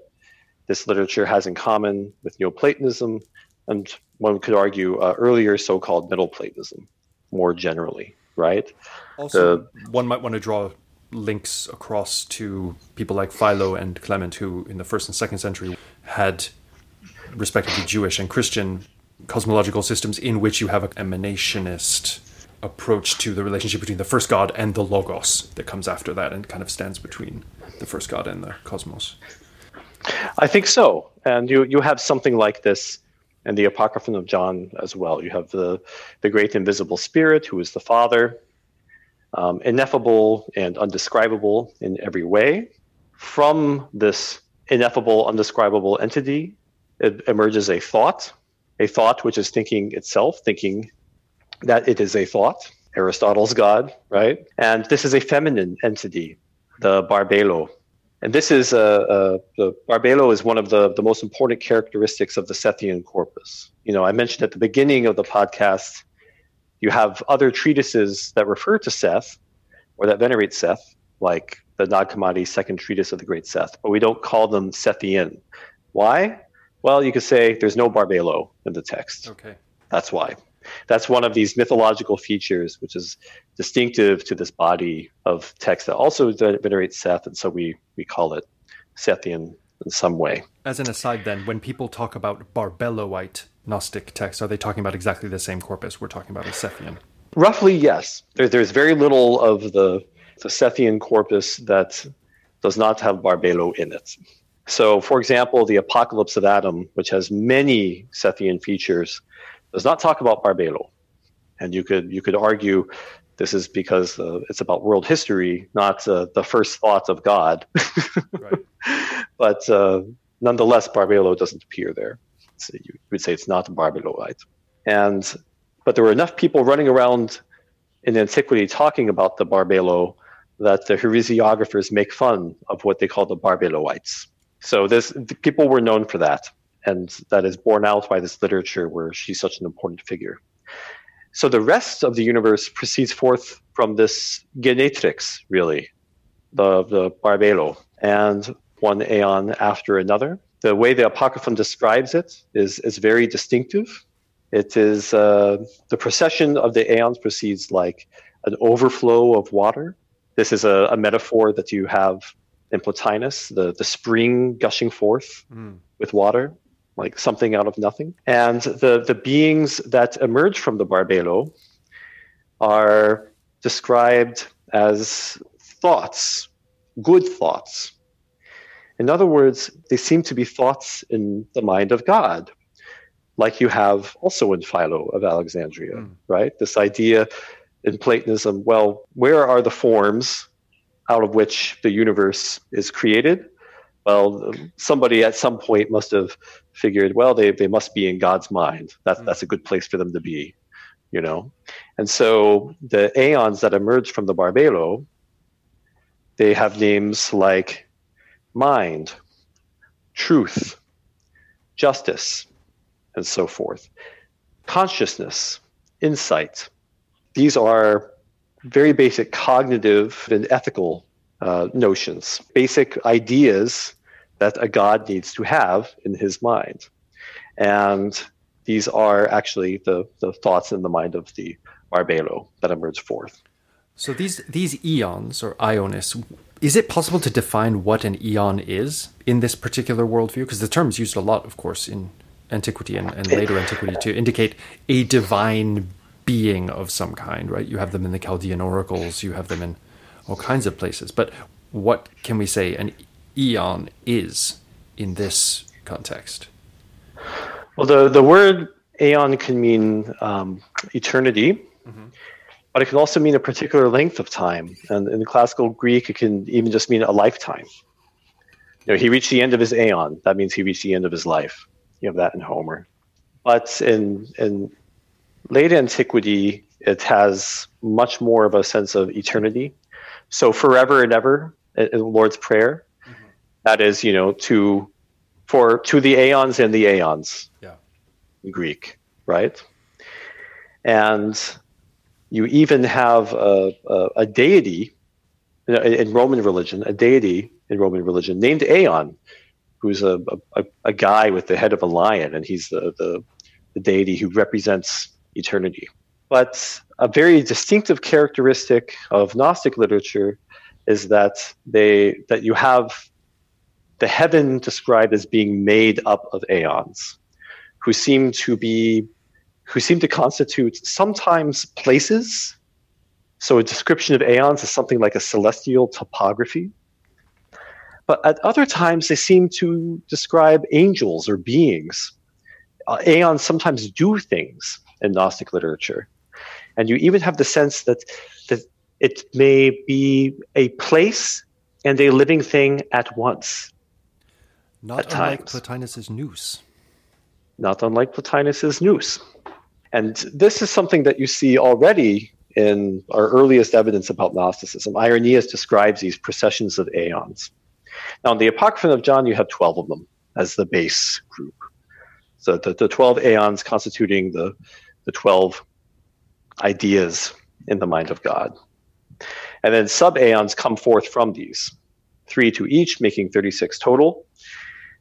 this literature has in common with Neoplatonism and one could argue uh, earlier so-called Middle Platonism, more generally, right? Also, the, one might want to draw links across to people like Philo and Clement, who in the first and second century had respectively Jewish and Christian cosmological systems in which you have an emanationist approach to the relationship between the first god and the logos that comes after that and kind of stands between the first god and the cosmos. I think so. And you you have something like this and the Apocryphon of John as well. You have the, the great invisible spirit, who is the Father, um, ineffable and undescribable in every way. From this ineffable, undescribable entity, it emerges a thought, a thought which is thinking itself, thinking that it is a thought, Aristotle's God, right? And this is a feminine entity, the Barbelo, and this is a, uh, the Barbelo is one of the, the most important characteristics of the Sethian corpus. You know, I mentioned at the beginning of the podcast, you have other treatises that refer to Seth or that venerate Seth, like the Nag Hammadi second treatise of the great Seth, but we don't call them Sethian. Why? Well, you could say there's no Barbelo in the text. Okay. That's why that's one of these mythological features which is distinctive to this body of text that also venerates Seth, and so we we call it Sethian in some way. As an aside, then, when people talk about Barbeloite Gnostic texts, are they talking about exactly the same corpus we're talking about as Sethian? Roughly, yes. There, there's very little of the the Sethian corpus that does not have Barbelo in it. So, for example, the Apocalypse of Adam, which has many Sethian features, does not talk about Barbelo. And you could you could argue this is because uh, it's about world history, not uh, the first thoughts of God. right. But uh, nonetheless, Barbelo doesn't appear there. So you would say it's not Barbeloite. And but there were enough people running around in antiquity talking about the Barbelo that the heresiographers make fun of what they call the Barbeloites. So this people were known for that and that is borne out by this literature where she's such an important figure. So the rest of the universe proceeds forth from this genetrix, really, the, the Barbelo, and one aeon after another. The way the Apocryphon describes it is, is very distinctive. It is uh, the procession of the aeons proceeds like an overflow of water. This is a, a metaphor that you have in Plotinus, the, the spring gushing forth mm. with water like something out of nothing. And the, the beings that emerge from the Barbelo are described as thoughts, good thoughts. In other words, they seem to be thoughts in the mind of God, like you have also in Philo of Alexandria, mm. right? This idea in Platonism well, where are the forms out of which the universe is created? well, somebody at some point must have figured, well, they, they must be in God's mind. That's, mm. that's a good place for them to be, you know? And so the aeons that emerge from the Barbelo, they have names like mind, truth, justice, and so forth. Consciousness, insight. These are very basic cognitive and ethical uh, notions, basic ideas that a god needs to have in his mind. And these are actually the, the thoughts in the mind of the Barbelo that emerge forth. So these these eons or ionis, is it possible to define what an eon is in this particular worldview? Because the term is used a lot, of course, in antiquity and, and later antiquity to indicate a divine being of some kind, right? You have them in the Chaldean oracles, you have them in all kinds of places. But what can we say an eon is in this context? Well, the, the word aeon can mean um, eternity, mm-hmm. but it can also mean a particular length of time. And in classical Greek, it can even just mean a lifetime. You know, he reached the end of his aeon. That means he reached the end of his life. You have that in Homer. But in, in late antiquity, it has much more of a sense of eternity. So forever and ever in the Lord's Prayer. That is, you know, to for to the aeons and the aeons. Yeah. In Greek, right? And you even have a, a, a deity in Roman religion, a deity in Roman religion named Aeon, who's a, a, a guy with the head of a lion, and he's the, the, the deity who represents eternity. But a very distinctive characteristic of Gnostic literature is that they that you have the heaven described as being made up of aeons, who seem to be, who seem to constitute sometimes places. So a description of aeons is something like a celestial topography. But at other times, they seem to describe angels or beings. Uh, aeons sometimes do things in Gnostic literature. And you even have the sense that, that it may be a place and a living thing at once. Not unlike times. Plotinus's nous. Not unlike Plotinus's nous. And this is something that you see already in our earliest evidence about Gnosticism. Irenaeus describes these processions of aeons. Now, in the Apocryphon of John, you have 12 of them as the base group. So the, the 12 aeons constituting the, the 12 ideas in the mind of God. And then sub aeons come forth from these, three to each, making 36 total.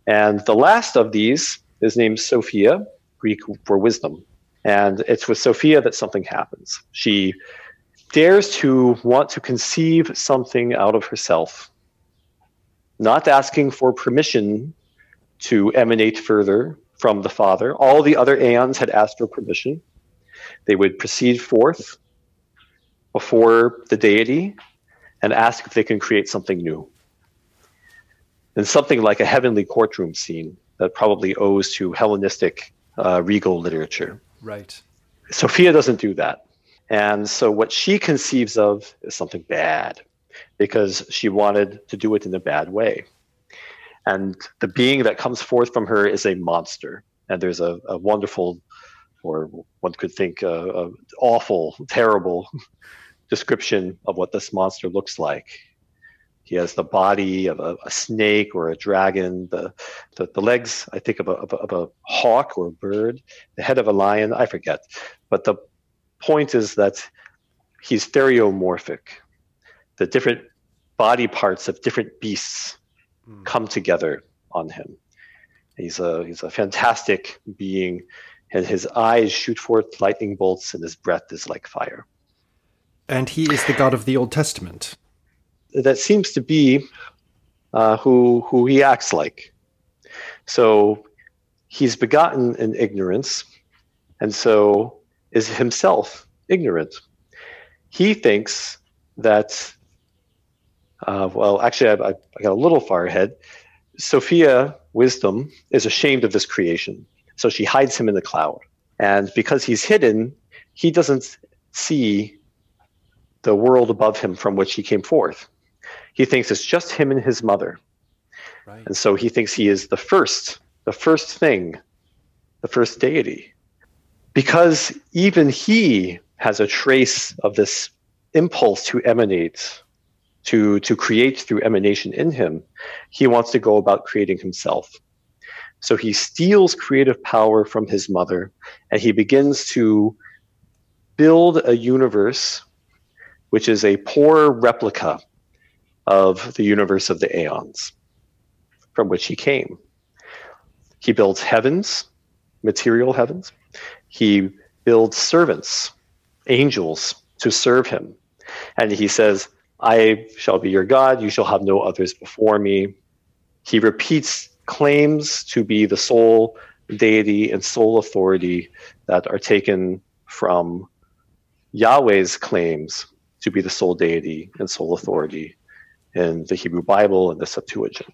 And the last of these is named Sophia, Greek for wisdom. And it's with Sophia that something happens. She dares to want to conceive something out of herself, not asking for permission to emanate further from the Father. All the other aeons had asked for permission. They would proceed forth before the deity and ask if they can create something new and something like a heavenly courtroom scene that probably owes to Hellenistic uh, regal literature. Right. Sophia doesn't do that. And so what she conceives of is something bad because she wanted to do it in a bad way. And the being that comes forth from her is a monster. And there's a, a wonderful, or one could think, uh, awful, terrible description of what this monster looks like. He has the body of a, a snake or a dragon, the, the, the legs, I think, of a, of a, of a hawk or a bird, the head of a lion, I forget. But the point is that he's theriomorphic. The different body parts of different beasts mm. come together on him. He's a, he's a fantastic being, and his eyes shoot forth lightning bolts, and his breath is like fire. And he is the God of the Old Testament that seems to be uh, who who he acts like. So he's begotten in ignorance, and so is himself ignorant. He thinks that. Uh, well, actually, I, I got a little far ahead. Sophia, wisdom, is ashamed of this creation, so she hides him in the cloud. And because he's hidden, he doesn't see the world above him from which he came forth he thinks it's just him and his mother. Right. And so he thinks he is the first, the first thing, the first deity. Because even he has a trace of this impulse to emanate, to, to create through emanation in him, he wants to go about creating himself. So he steals creative power from his mother and he begins to build a universe which is a poor replica of the universe of the aeons from which he came. He builds heavens material heavens. He builds servants, angels, to serve him. And he says, I shall be your God, you shall have no others before me. He repeats claims to be the sole deity and sole authority that are taken from Yahweh's claims to be the sole deity and sole authority in the Hebrew Bible and the Septuagint.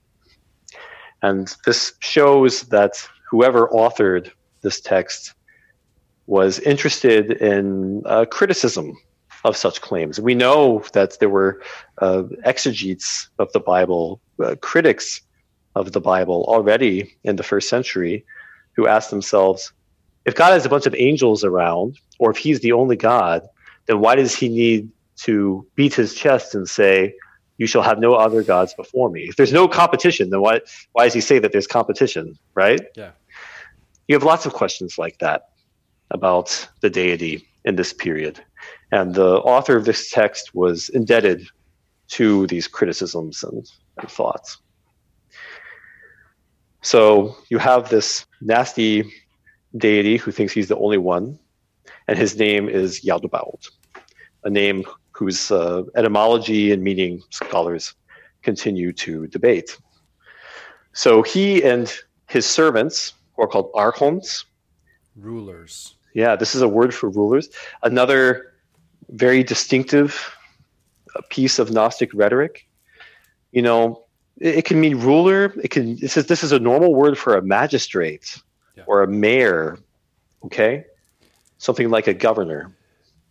And this shows that whoever authored this text was interested in uh, criticism of such claims. We know that there were uh, exegetes of the Bible, uh, critics of the Bible already in the first century who asked themselves if God has a bunch of angels around, or if he's the only God, then why does he need to beat his chest and say, you shall have no other gods before me. If there's no competition, then why why does he say that there's competition, right? Yeah. You have lots of questions like that about the deity in this period. And the author of this text was indebted to these criticisms and, and thoughts. So you have this nasty deity who thinks he's the only one, and his name is Yaldabaoth, a name whose uh, etymology and meaning scholars continue to debate. So he and his servants, who are called archons, rulers. Yeah, this is a word for rulers. Another very distinctive uh, piece of Gnostic rhetoric. You know, it, it can mean ruler. It can. This is this is a normal word for a magistrate yeah. or a mayor. Okay, something like a governor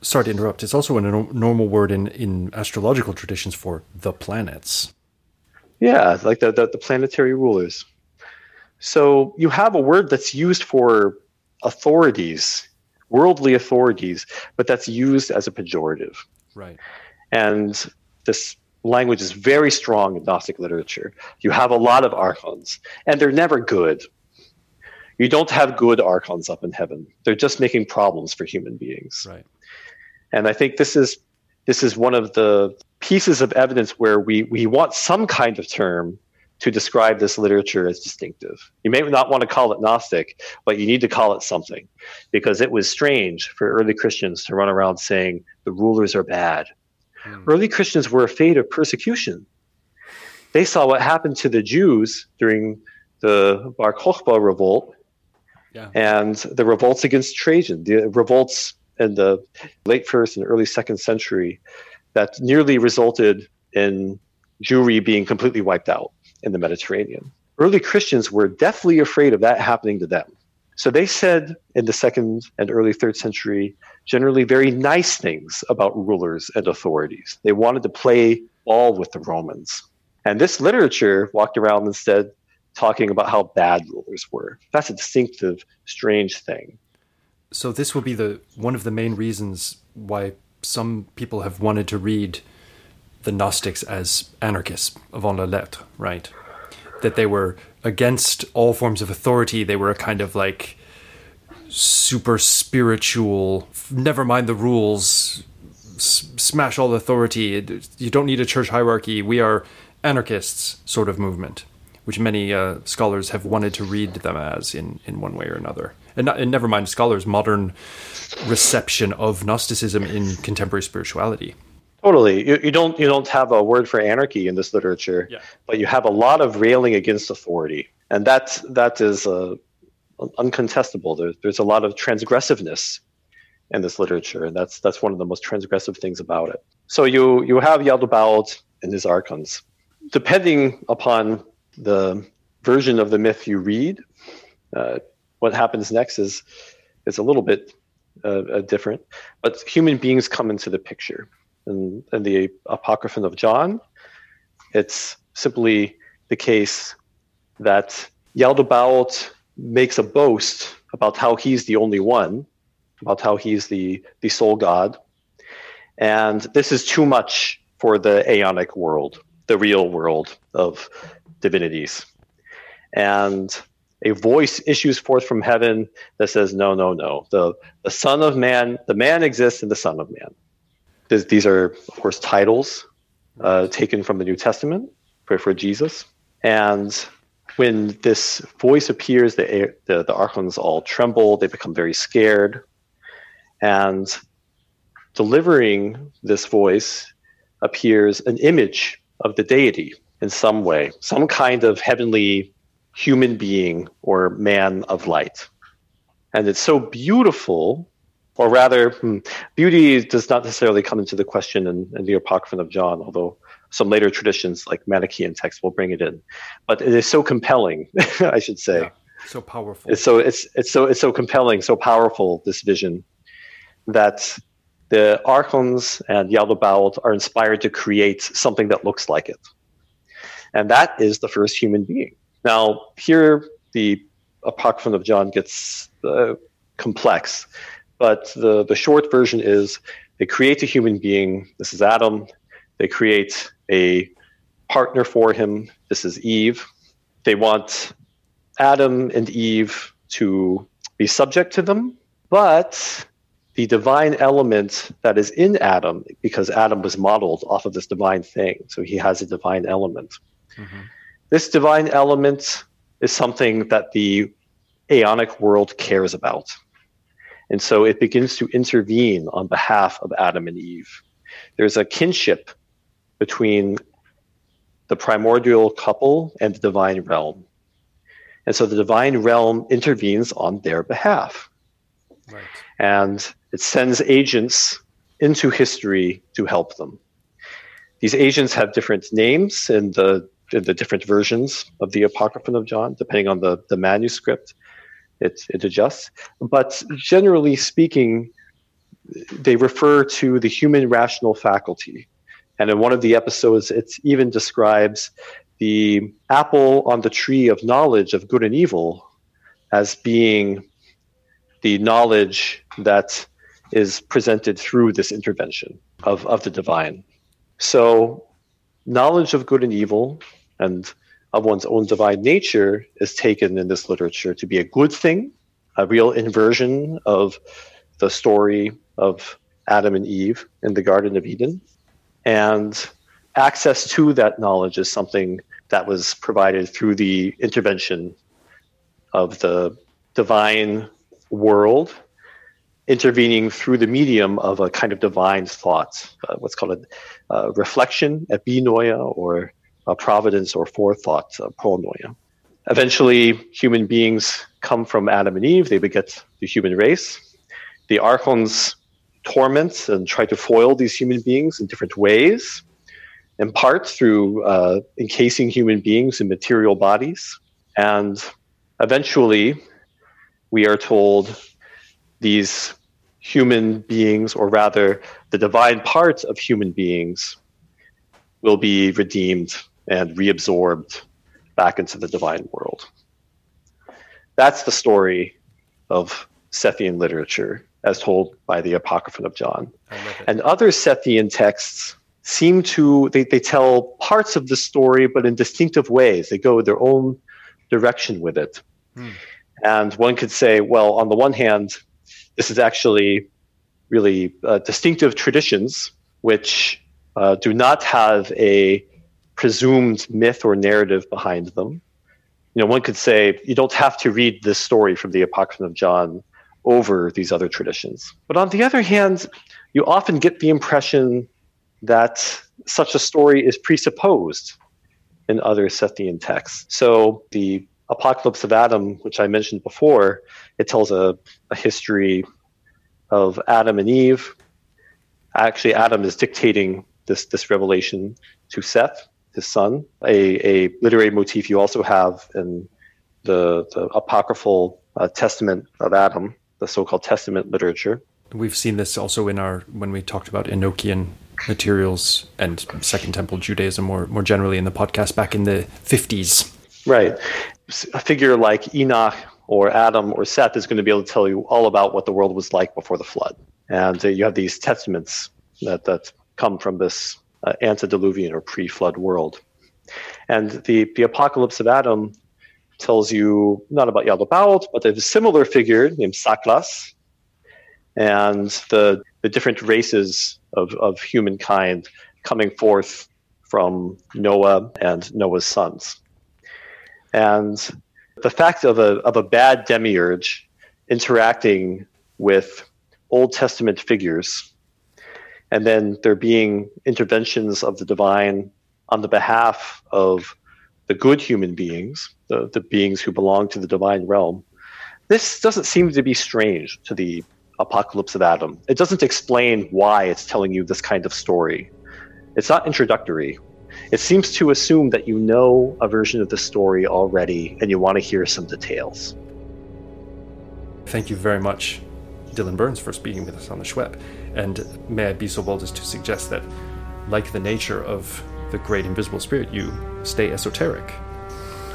sorry to interrupt. It's also a no- normal word in, in astrological traditions for the planets. Yeah, like the, the, the planetary rulers. So you have a word that's used for authorities, worldly authorities, but that's used as a pejorative. Right. And this language is very strong in Gnostic literature. You have a lot of archons, and they're never good. You don't have good archons up in heaven. They're just making problems for human beings. Right. And I think this is this is one of the pieces of evidence where we, we want some kind of term to describe this literature as distinctive. You may not want to call it Gnostic, but you need to call it something because it was strange for early Christians to run around saying the rulers are bad. Hmm. Early Christians were afraid of persecution. They saw what happened to the Jews during the Bar Kokhba revolt yeah. and the revolts against Trajan, the revolts in the late first and early second century that nearly resulted in Jewry being completely wiped out in the Mediterranean. Early Christians were deathly afraid of that happening to them. So they said in the second and early third century generally very nice things about rulers and authorities. They wanted to play ball with the Romans. And this literature walked around instead talking about how bad rulers were. That's a distinctive, strange thing so this will be the one of the main reasons why some people have wanted to read the Gnostics as anarchists avant la lettre, right? That they were against all forms of authority. They were a kind of like super spiritual, never mind the rules, s- smash all authority. You don't need a church hierarchy. We are anarchists sort of movement, which many uh, scholars have wanted to read them as in, in one way or another and, not, and never mind scholars' modern reception of Gnosticism in contemporary spirituality. Totally. You, you, don't you don't have a word for anarchy in this literature, yeah. but you have a lot of railing against authority, and that that is uh, uncontestable. There's there's a lot of transgressiveness in this literature, and that's that's one of the most transgressive things about it. So you you have Yaldabaoth and his archons. Depending upon the version of the myth you read, uh, what happens next is is a little bit uh, uh, different. But human beings come into the picture. And in the Apocryphon of John, it's simply the case that Yaldabaoth makes a boast about how he's the only one, about how he's the, the sole God. And this is too much for the aeonic world, the real world of divinities. And a voice issues forth from heaven that says, No, no, no. The, the Son of Man, the man exists in the Son of Man. This, these are, of course, titles uh, taken from the New Testament for, for Jesus. And when this voice appears, the, the, the archons all tremble, they become very scared. And delivering this voice appears an image of the deity in some way, some kind of heavenly human being or man of light. And it's so beautiful, or rather, hmm, beauty does not necessarily come into the question in, in the Apocryphon of John, although some later traditions like Manichaean texts will bring it in. But it is so compelling, I should say. Yeah, so powerful. It's so it's it's so it's so compelling, so powerful this vision that the archons and Yaldabaoth are inspired to create something that looks like it. And that is the first human being. Now, here the Apocryphon of John gets uh, complex, but the, the short version is they create a human being. This is Adam. They create a partner for him. This is Eve. They want Adam and Eve to be subject to them, but the divine element that is in Adam, because Adam was modeled off of this divine thing, so he has a divine element. Mm-hmm. This divine element is something that the aeonic world cares about. And so it begins to intervene on behalf of Adam and Eve. There's a kinship between the primordial couple and the divine realm. And so the divine realm intervenes on their behalf. Right. And it sends agents into history to help them. These agents have different names in the, in the different versions of the Apocryphon of John, depending on the, the manuscript. It, it adjusts. But generally speaking, they refer to the human rational faculty, and in one of the episodes, it even describes the apple on the tree of knowledge of good and evil as being the knowledge that is presented through this intervention of, of the divine. So, knowledge of good and evil and of one's own divine nature is taken in this literature to be a good thing, a real inversion of the story of Adam and Eve in the Garden of Eden. And access to that knowledge is something that was provided through the intervention of the divine world intervening through the medium of a kind of divine thought, uh, what's called a uh, reflection, epinoia, or a providence or forethought, uh, pronoia. Eventually, human beings come from Adam and Eve. They beget the human race. The archons torment and try to foil these human beings in different ways, in part through uh, encasing human beings in material bodies. And eventually, we are told these human beings, or rather, the divine parts of human beings, will be redeemed and reabsorbed back into the divine world. That's the story of Sethian literature as told by the Apocryphon of John. And other Sethian texts seem to, they, they tell parts of the story, but in distinctive ways. They go their own direction with it. Hmm. And one could say, well, on the one hand, this is actually really uh, distinctive traditions which uh, do not have a presumed myth or narrative behind them. You know, one could say you don't have to read this story from the Apocryphon of John over these other traditions. But on the other hand, you often get the impression that such a story is presupposed in other Sethian texts. So the Apocalypse of Adam, which I mentioned before, it tells a, a history of Adam and Eve. Actually, Adam is dictating this, this revelation to Seth, his son. A, a literary motif you also have in the, the apocryphal uh, testament of Adam, the so-called Testament literature. We've seen this also in our when we talked about Enochian materials and Second Temple Judaism more more generally in the podcast back in the fifties. Right, a figure like Enoch or Adam or Seth is going to be able to tell you all about what the world was like before the flood, and uh, you have these testaments that that come from this uh, antediluvian or pre-flood world, and the the apocalypse of Adam tells you not about Yaldabaoth, but a similar figure named Saklas, and the, the different races of, of humankind coming forth from Noah and Noah's sons. And the fact of a, of a bad demiurge interacting with Old Testament figures, and then there being interventions of the divine on the behalf of the good human beings, the, the beings who belong to the divine realm, this doesn't seem to be strange to the apocalypse of Adam. It doesn't explain why it's telling you this kind of story. It's not introductory. It seems to assume that you know a version of the story already and you want to hear some details. Thank you very much, Dylan Burns, for speaking with us on the SHWEP. And may I be so bold as to suggest that, like the nature of the great invisible spirit, you stay esoteric.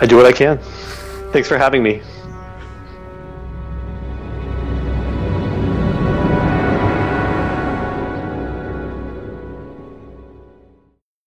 I do what I can. Thanks for having me.